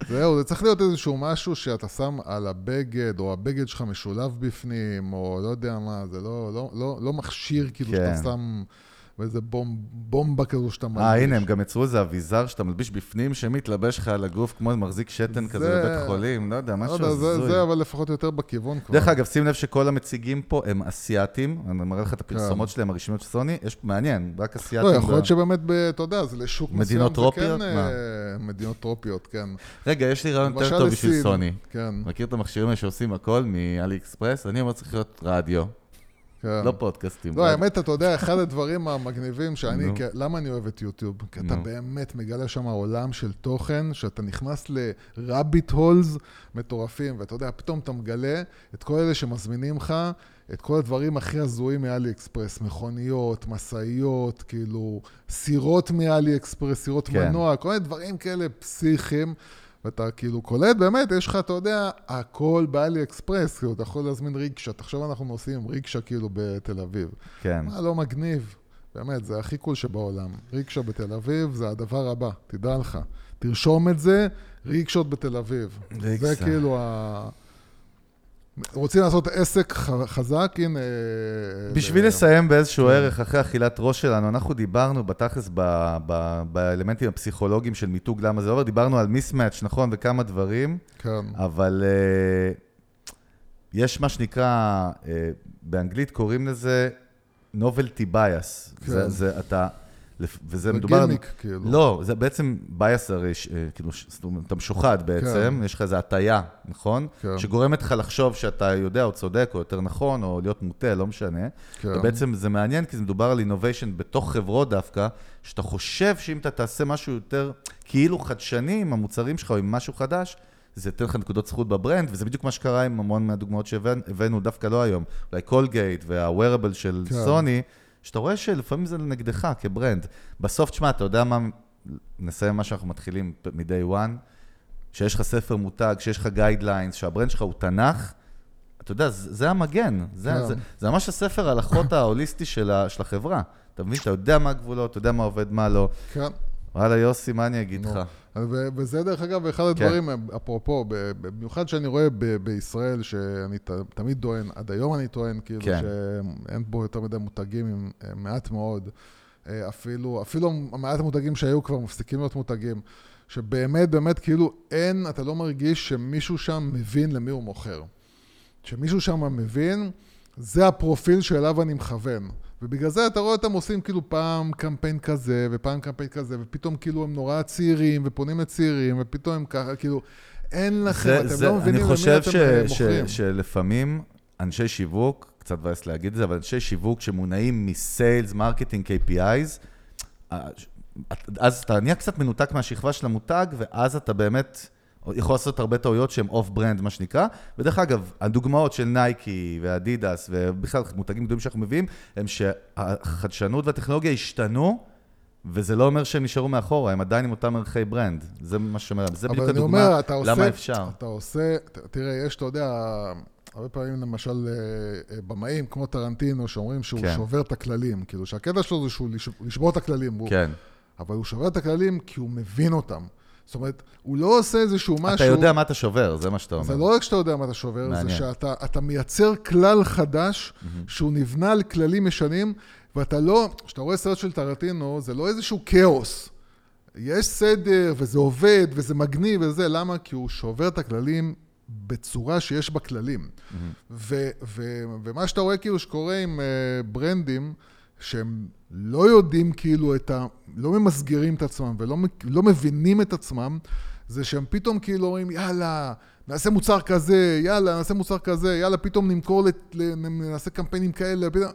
S7: זהו, זה צריך להיות איזשהו משהו שאתה שם על הבגד, או הבגד שלך משולב בפנים, או לא יודע מה, זה לא, לא, לא, לא מכשיר כאילו
S6: כן.
S7: שאתה שם באיזה בומב, בומבה כזו שאתה מלביש.
S6: אה, הנה, הם גם יצרו איזה אביזר שאתה מלביש בפנים, שמתלבש לך על הגוף כמו מחזיק שתן כזה
S7: זה-
S6: בבית חולים, לא יודע,
S7: לא
S6: משהו
S7: יודע, זה,
S6: הזוי.
S7: זה אבל לפחות יותר בכיוון כבר.
S6: דרך אגב, שים לב שכל המציגים פה הם אסיאתים, אני מראה לך את הפרסומות
S7: כן.
S6: שלהם, הרשמיות של סוני, יש, מעניין, רק
S7: לא,
S6: אסיאתים.
S7: יכול
S6: ב-
S7: להיות שבאמת, ב- אתה יודע, זה לשוק מסוים. זה
S6: טרופיות?
S7: כן,
S6: מה?
S7: אה, מדינות טרופיות, כן.
S6: רגע, יש לי רעיון יותר טוב בשביל סוני.
S7: כן,
S6: מכיר את המכשירים האלה שעושים הכל מאלי אקספרס? אני אומר צריך להיות רדיו,
S7: כן.
S6: לא פודקאסטים.
S7: לא, האמת, אתה יודע, אחד הדברים המגניבים שאני,
S6: נו.
S7: כ- למה אני אוהב את יוטיוב? כי אתה. באמת מגלה שם עולם של תוכן, שאתה נכנס ל-rabbit holes מטורפים, ואתה יודע, פתאום אתה מגלה את כל אלה שמזמינים לך, את כל הדברים הכי הזויים מאלי אקספרס, מכוניות, משאיות, כאילו, סירות מאלי אקספרס, סירות
S6: כן.
S7: מנוע, כל מיני דברים כאלה פסיכיים. ואתה כאילו קולט, באמת, יש לך, אתה יודע, הכל באלי אקספרס, כאילו, אתה יכול להזמין ריקשה, תחשוב, אנחנו נוסעים ריקשה כאילו בתל אביב.
S6: כן.
S7: מה לא מגניב? באמת, זה הכי קול שבעולם. ריקשה בתל אביב זה הדבר הבא, תדע לך. תרשום את זה, ריקשות בתל אביב.
S6: ריקסה.
S7: זה כאילו ה... רוצים לעשות עסק חזק, הנה...
S6: בשביל
S7: זה-
S6: לסיים באיזשהו ערך אחרי אכילת ראש שלנו, אנחנו דיברנו בתכלס באלמנטים הפסיכולוגיים של מיתוג, למה זה עובר, דיברנו על מיסמאץ', נכון, וכמה דברים,
S7: כן.
S6: אבל אה, יש מה שנקרא, אה, באנגלית קוראים לזה novelty bias.
S7: כן.
S6: זה, זה אתה, וזה
S7: זה
S6: מדובר... על-
S7: גימיק, כאילו.
S6: לא, זה בעצם bias הרי, אה, כאילו, זאת אומרת, אתה משוחד בעצם, יש לך איזו הטיה, נכון?
S7: כן.
S6: שגורמת לך לחשוב שאתה יודע או צודק או יותר נכון, או להיות מוטה, לא משנה.
S7: כן.
S6: ובעצם זה מעניין, כי זה מדובר על innovation בתוך חברות דווקא, שאתה חושב שאם אתה תעשה משהו יותר כאילו חדשני עם המוצרים שלך או עם משהו חדש, זה ייתן לך נקודות זכות ב-brand, וזה בדיוק מה שקרה עם המון מהדוגמאות שהבאנו דווקא לא היום. אולי קולגייט וה-wearable של
S7: כן.
S6: סוני, שאתה רואה שלפעמים זה נגדך כ-brand. בסוף, תשמע, אתה יודע מה, נסיים מה שאנחנו מתחילים מ-day one, שיש לך ספר מותג, שיש לך guidelines, שה-brand שלך הוא תנ"ך, אתה יודע, זה, זה המגן, זה,
S7: כן.
S6: זה, זה ממש הספר ההלכות ההוליסטי של, ה, של החברה. אתה מבין? אתה יודע מה הגבולות, אתה יודע מה עובד, מה לא.
S7: כן.
S6: וואלה, יוסי, מה אני אגיד לך?
S7: וזה דרך אגב אחד
S6: כן.
S7: הדברים, אפרופו, במיוחד שאני רואה בישראל, שאני תמיד טוען, עד היום אני טוען, כאילו
S6: כן.
S7: שאין בו יותר מדי מותגים, עם אה, מעט מאוד, אה, אפילו, אפילו מעט המותגים שהיו כבר מפסיקים להיות מותגים, שבאמת, באמת, כאילו אין, אתה לא מרגיש שמישהו שם מבין למי הוא מוכר. שמישהו שם מבין, זה הפרופיל שאליו אני מכוון. ובגלל זה אתה רואה אותם עושים כאילו פעם קמפיין כזה, ופעם קמפיין כזה, ופתאום כאילו הם נורא צעירים, ופונים לצעירים, ופתאום הם ככה, כאילו, אין לכם,
S6: זה,
S7: אתם
S6: זה,
S7: לא מבינים למי
S6: חושב
S7: אתם
S6: ש,
S7: אה,
S6: ש,
S7: מוכרים.
S6: שלפעמים אנשי שיווק, קצת מבאס להגיד את זה, אבל אנשי שיווק שמונעים מ sales, marketing, KPIs, אה, אז אתה נהיה קצת מנותק מהשכבה של המותג, ואז אתה באמת יכול לעשות הרבה טעויות שהן off brand, מה שנקרא. ודרך אגב, הדוגמאות של נייקי ואדידס, ובכלל מותגים גדולים שאנחנו מביאים, הם שהחדשנות והטכנולוגיה השתנו, וזה לא אומר שהם נשארו מאחורה, הם עדיין עם אותם ערכי ברנד. זה מה שאומר, זה בדיוק הדוגמה
S7: אומר, אתה עושה...
S6: למה אפשר.
S7: אתה עושה... תראה, יש, אתה יודע, הרבה פעמים למשל אה, אה, במאים כמו טרנטינו, שאומרים שהוא
S6: כן.
S7: שובר את הכללים. כאילו, שהקטע שלו זה שהוא לש- לשבור את הכללים. הוא-
S6: כן.
S7: אבל הוא שובר את הכללים כי הוא מבין אותם. זאת אומרת, הוא לא עושה איזשהו משהו...
S6: אתה יודע מה אתה שובר, זה מה שאתה אומר.
S7: זה לא רק שאתה יודע מה אתה שובר,
S6: מעניין.
S7: זה שאתה אתה מייצר כלל חדש, שהוא נבנה על כללים ישנים, ואתה לא, כשאתה רואה סרט של טרנטינו, זה לא איזשהו כאוס. יש סדר, וזה עובד, וזה מגניב וזה, למה? כי הוא שובר את הכללים בצורה שיש בה כללים. ו- ו- ומה שאתה רואה כאילו שקורה עם uh, ברנדים, שהם לא יודעים כאילו את ה... לא ממסגרים את עצמם ולא לא מבינים את עצמם, זה שהם פתאום כאילו אומרים, יאללה, נעשה מוצר כזה, יאללה, נעשה מוצר כזה, יאללה, פתאום נמכור, לת... נעשה קמפיינים כאלה, פתאום...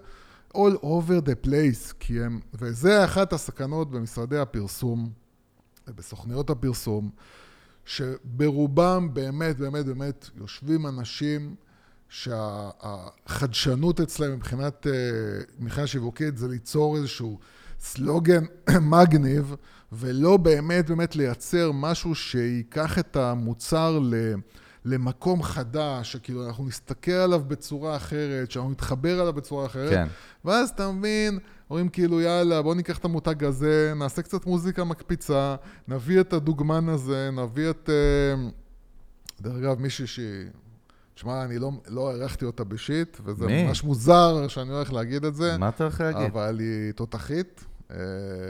S7: all over the place, כי הם... וזה אחת הסכנות במשרדי הפרסום, בסוכניות הפרסום, שברובם באמת, באמת, באמת יושבים אנשים שהחדשנות אצלם מבחינת, אה, מבחינה שיווקית זה ליצור איזשהו סלוגן מגניב, ולא באמת באמת לייצר משהו שייקח את המוצר ל... למקום חדש, שכאילו אנחנו נסתכל עליו בצורה אחרת, שאנחנו נתחבר עליו בצורה אחרת. כן. ואז אתה מבין, אומרים כאילו, יאללה, בוא ניקח את המותג הזה, נעשה קצת מוזיקה מקפיצה, נביא את הדוגמן הזה, נביא את... אה, דרך אגב, מישהי שהיא... תשמע, אני לא, לא הערכתי אותה בשיט, וזה מי? ממש מוזר שאני הולך להגיד את זה.
S6: מה אתה הולך להגיד?
S7: אבל היא תותחית.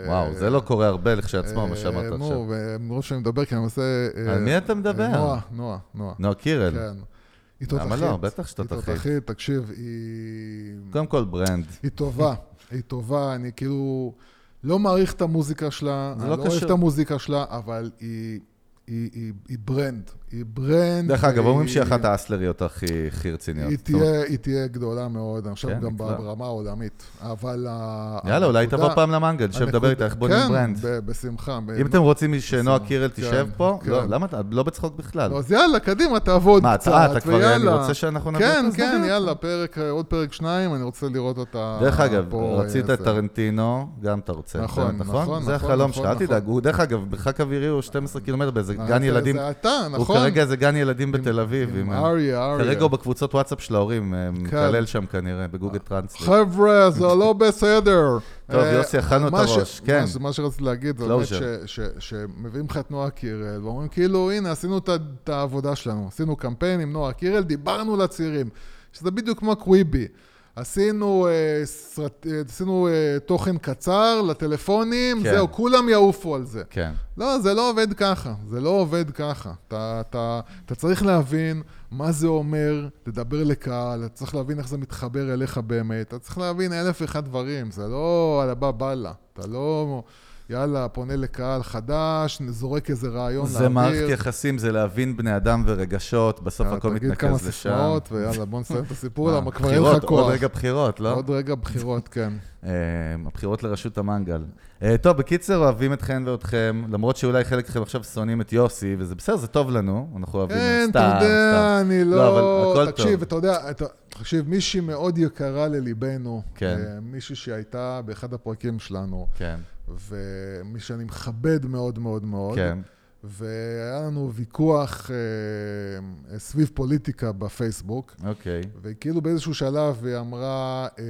S6: וואו, זה לא קורה הרבה לכשעצמו, מה שאמרת עכשיו.
S7: נו, ומרוב שאני מדבר, כי אני עושה...
S6: על מי אתה מדבר?
S7: נועה, נועה, נועה.
S6: נועה קירל.
S7: כן. היא תותחית.
S6: למה לא? בטח שאתה תותחית.
S7: היא תותחית, תקשיב, היא...
S6: קודם כל brand.
S7: היא טובה, היא טובה, אני כאילו לא מעריך את המוזיקה שלה, אני לא אוהב את המוזיקה שלה, אבל היא brand, היא brand.
S6: דרך אגב, אומרים שהיא אחת הישראליות הכי, הכי רציניות.
S7: היא תהיה, היא תהיה גדולה מאוד, אני חושב כן, גם ברמה העולמית, אבל...
S6: יאללה, אולי תבוא פעם למנגל, תשב לדבר איתה איך בונים
S7: כן,
S6: brand.
S7: כן, בשמחה.
S6: אם אתם רוצים שנועה קירל תשב כן, פה, לא, למה אתה, לא בצחוק בכלל.
S7: אז יאללה, קדימה, תעבוד קצת,
S6: ויאללה. מה, אתה כבר, אני רוצה שאנחנו נבוא
S7: כן, כן, יאללה, פרק, עוד פרק שניים, אני רוצה לראות אותה
S6: דרך אגב, רצית את טרנטינו, גם אתה רוצה.
S7: נכון, נכון, נכון.
S6: זה החלום שלך, אל תדאג. דרך אגב, מרחק אווירי הוא 12 קילומטר באיזה גן ילדים.
S7: אתה, נכון.
S6: הוא כרגע איזה גן ילדים בתל אביב.
S7: עם אריה, אריה.
S6: כרגע הוא בקבוצות וואטסאפ של ההורים, מקלל שם כנראה, ב Google Translate.
S7: חבר'ה, זה לא בסדר.
S6: טוב, יוסי, אכלנו את הראש, כן.
S7: מה שרציתי להגיד, זה באמת שמביאים לך את נועה קירל, ואומרים כאילו, הנה, עשינו את העבודה שלנו, עשינו קמפיין עם נועה קירל, דיברנו לצעירים, שזה בדיוק כמו קוויבי. עשינו, אה, סרט, אה, עשינו אה, תוכן קצר לטלפונים, כן. זהו, כולם יעופו על זה.
S6: כן.
S7: לא, זה לא עובד ככה, זה לא עובד ככה. אתה, אתה, אתה צריך להבין מה זה אומר לדבר לקהל, אתה צריך להבין איך זה מתחבר אליך באמת, אתה צריך להבין אלף ואחד דברים, זה לא על הבא בא אתה לא... יאללה, פונה לקהל חדש, זורק איזה רעיון
S6: זה לאוויר. זה מערכת יחסים, זה להבין בני אדם ורגשות, בסוף הכל מתנקז לשם. תגיד כמה
S7: ספרות, ויאללה, בוא נסיים את הסיפור, למה כבר אין לך כוח.
S6: עוד רגע בחירות, לא?
S7: עוד רגע בחירות, כן.
S6: אה, הבחירות לראשות המנגל. אה, טוב, בקיצר, אוהבים אתכם ואתכם, למרות שאולי חלק מכם עכשיו שונאים את יוסי, וזה בסדר, זה טוב לנו, אנחנו אוהבים,
S7: סתם, סתם. כן, אתה יודע, אני לא... לא, אבל הכל טוב. תקשיב, אתה יודע, תקשיב, מישהי מאוד יקרה לליבנו,
S6: כן.
S7: אה, מישהי שהייתה באחד הפרקים שלנו,
S6: כן.
S7: ומי שאני מכבד מאוד מאוד מאוד.
S6: כן.
S7: והיה לנו ויכוח אה, סביב פוליטיקה בפייסבוק.
S6: אוקיי.
S7: וכאילו באיזשהו שלב היא אמרה, אה,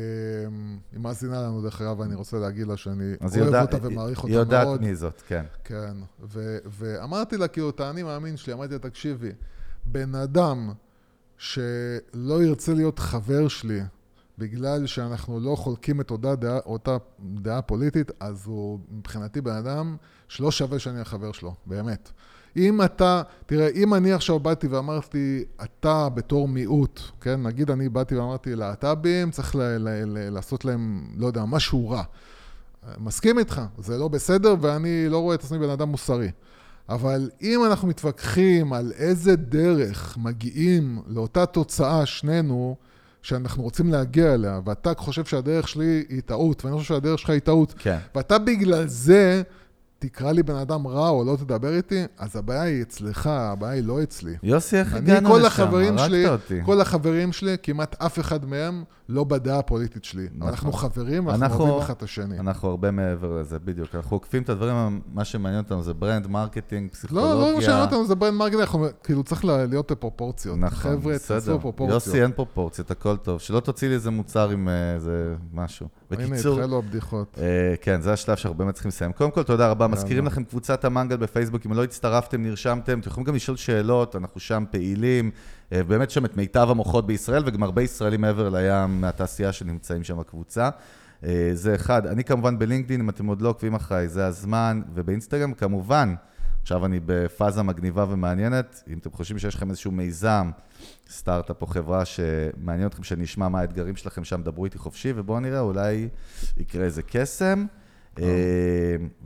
S7: היא מאזינה לנו דרך אגב, ואני רוצה להגיד לה שאני אוהב יודע, אותה ומעריך אותה מאוד.
S6: היא יודעת מי זאת, כן.
S7: כן, ו, ואמרתי לה, כאילו, את האני מאמין שלי, אמרתי לה, תקשיבי, בן אדם שלא ירצה להיות חבר שלי, בגלל שאנחנו לא חולקים את אותה דעה, אותה דעה פוליטית, אז הוא מבחינתי בן אדם שלא שווה שאני אהיה חבר שלו, באמת. אם אתה, תראה, אם אני עכשיו באתי ואמרתי, אתה בתור מיעוט, כן, נגיד אני באתי ואמרתי, להט"בים, צריך ל- ל- ל- לעשות להם, לא יודע, משהו רע. מסכים איתך, זה לא בסדר, ואני לא רואה את עצמי בן אדם מוסרי. אבל אם אנחנו מתווכחים על איזה דרך מגיעים לאותה תוצאה שנינו, שאנחנו רוצים להגיע אליה, ואתה חושב שהדרך שלי היא טעות, ואני חושב שהדרך שלך היא טעות,
S6: כן.
S7: ואתה בגלל זה תקרא לי בן אדם רע או לא תדבר איתי, אז הבעיה היא אצלך, הבעיה היא לא אצלי.
S6: יוסי, איך הגענו לשם? הרגת אותי.
S7: כל החברים שלי, כמעט אף אחד מהם לא בדעה הפוליטית שלי. נכון. אנחנו חברים ואנחנו אוהבים אחד את השני.
S6: אנחנו הרבה מעבר לזה, בדיוק. אנחנו עוקפים את הדברים, מה שמעניין אותנו זה brand, marketing, פסיכולוגיה.
S7: לא, לא מה שמעניין אותנו זה brand marketing, אנחנו כאילו צריך להיות בפרופורציות.
S6: נכון,
S7: חבר'ה,
S6: בסדר. יוסי, אין פרופורציות, הכל טוב. שלא תוציא לי איזה מוצר עם אה, איזה משהו.
S7: בקיצור... הנה, התחלו הבדיחות.
S6: אה, כן, זה השלב שאנחנו באמת צריכים לסיים. קודם כל, תודה רבה. מזכירים לכם קבוצת המנגל בפייסבוק, אם לא הצטרפתם, נרשמתם, אתם יכולים גם לשאול שאלות, אנחנו שם פעילים. אה, באמת שם את מיטב המוחות בישראל, וגם הרבה ישראלים מעבר לים מהתעשייה שנמצאים שם בקבוצה. אה, זה אחד. אני כמובן בלינקדאין, אם אתם עוד לא עוקבים אחריי, זה הזמן, ובאינסטגרם כמובן. עכשיו אני בפאזה מגניבה ומעניינת. אם אתם חושבים שיש לכם איזשהו מיזם, סטארט-אפ או חברה שמעניין אתכם שאני אשמע מה האתגרים שלכם שם, דברו איתי חופשי, ובואו נראה, אולי יקרה איזה קסם. אה,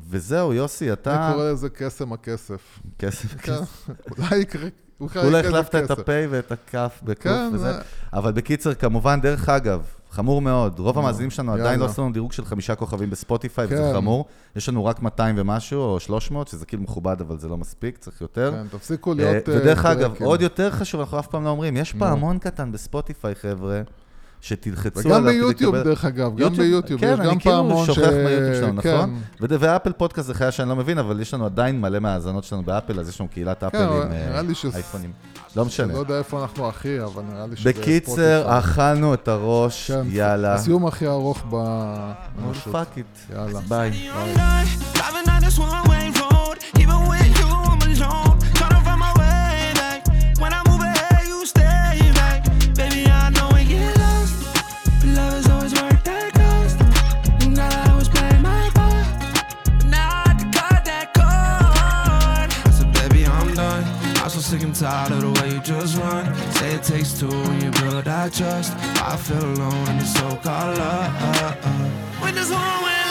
S6: וזהו, יוסי, אתה...
S7: אני קורא לזה קסם הכסף.
S6: כסף,
S7: כן,
S6: כסף.
S7: אולי יקרה... אולי
S6: כולה החלפת את
S7: כסף.
S6: הפ' ואת הכף בקוף
S7: כן,
S6: וזה.
S7: זה-
S6: אבל בקיצר, כמובן, דרך אגב, חמור מאוד. רוב המאזינים שלנו עדיין. לא עשו לנו דירוג של חמישה כוכבים בספוטיפיי, וזה
S7: כן.
S6: חמור. יש לנו רק 200 ומשהו, או 300, שזה כאילו מכובד, אבל זה לא מספיק, צריך יותר.
S7: כן, תפסיקו
S6: אה,
S7: להיות... אה,
S6: ודרך אגב,
S7: טרקים.
S6: עוד יותר חשוב, אנחנו אף פעם לא אומרים, יש. פעמון קטן בספוטיפיי, חבר'ה, שתלחצו
S7: וגם
S6: עליו כדי
S7: ביוטיוב,
S6: לקבל-
S7: דרך אגב, גם
S6: יוטיוב,
S7: ביוטיוב,
S6: כן,
S7: יש
S6: אני
S7: גם
S6: כאילו
S7: פעמון
S6: שוכח מהיוטיוב שלנו,
S7: כן.
S6: נכון? וד- ואפל פודקאסט זה חיה שאני לא מבין, אבל יש לנו עדיין מלא מהאזנות שלנו באפל, אז יש לנו קהילת אפל
S7: אבל
S6: עם
S7: נראה
S6: אה,
S7: לי ש-
S6: אייפונים. לא משנה.
S7: לא יודע איפה אנחנו הכי, אבל נראה לי שזה...
S6: בקיצר. אכלנו את הראש,
S7: כן,
S6: יאללה.
S7: הסיום הכי ארוך ב...
S6: פאק איט.
S7: יאללה.
S6: ביי.
S5: Tired of the way you just run. Say it takes two when you build that trust. I feel alone in the so-called love. When there's one way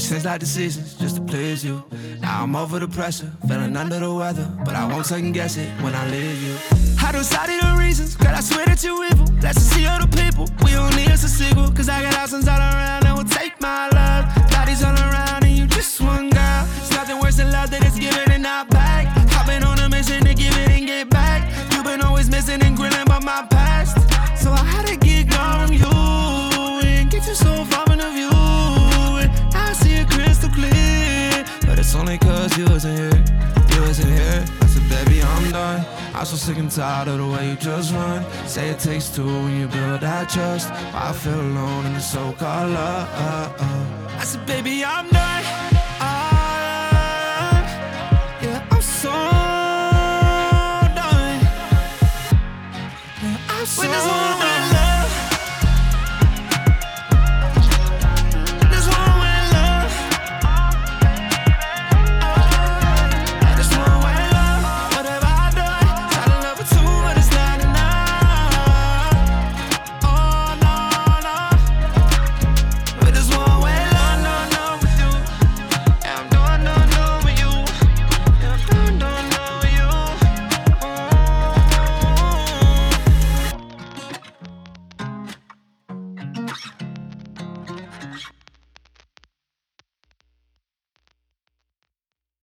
S5: Always change like decisions just to please you. Now I'm over the pressure, feeling under the weather. But I won't second guess it when I leave you. I don't study the reasons, girl. I swear that you evil. Let's see other people. We don't need us a sequel. Cause I got options all around that will take my love. Bodies all around and you just one girl. It's nothing worse than love that is given cause you wasn't here. You wasn't here. I said, baby, I'm done. I'm so sick and tired of the way you just run. Say it takes two when you build that trust. I feel alone in the so called love. I said, baby, I'm done. I, yeah, I'm so done. Yeah, I'm so.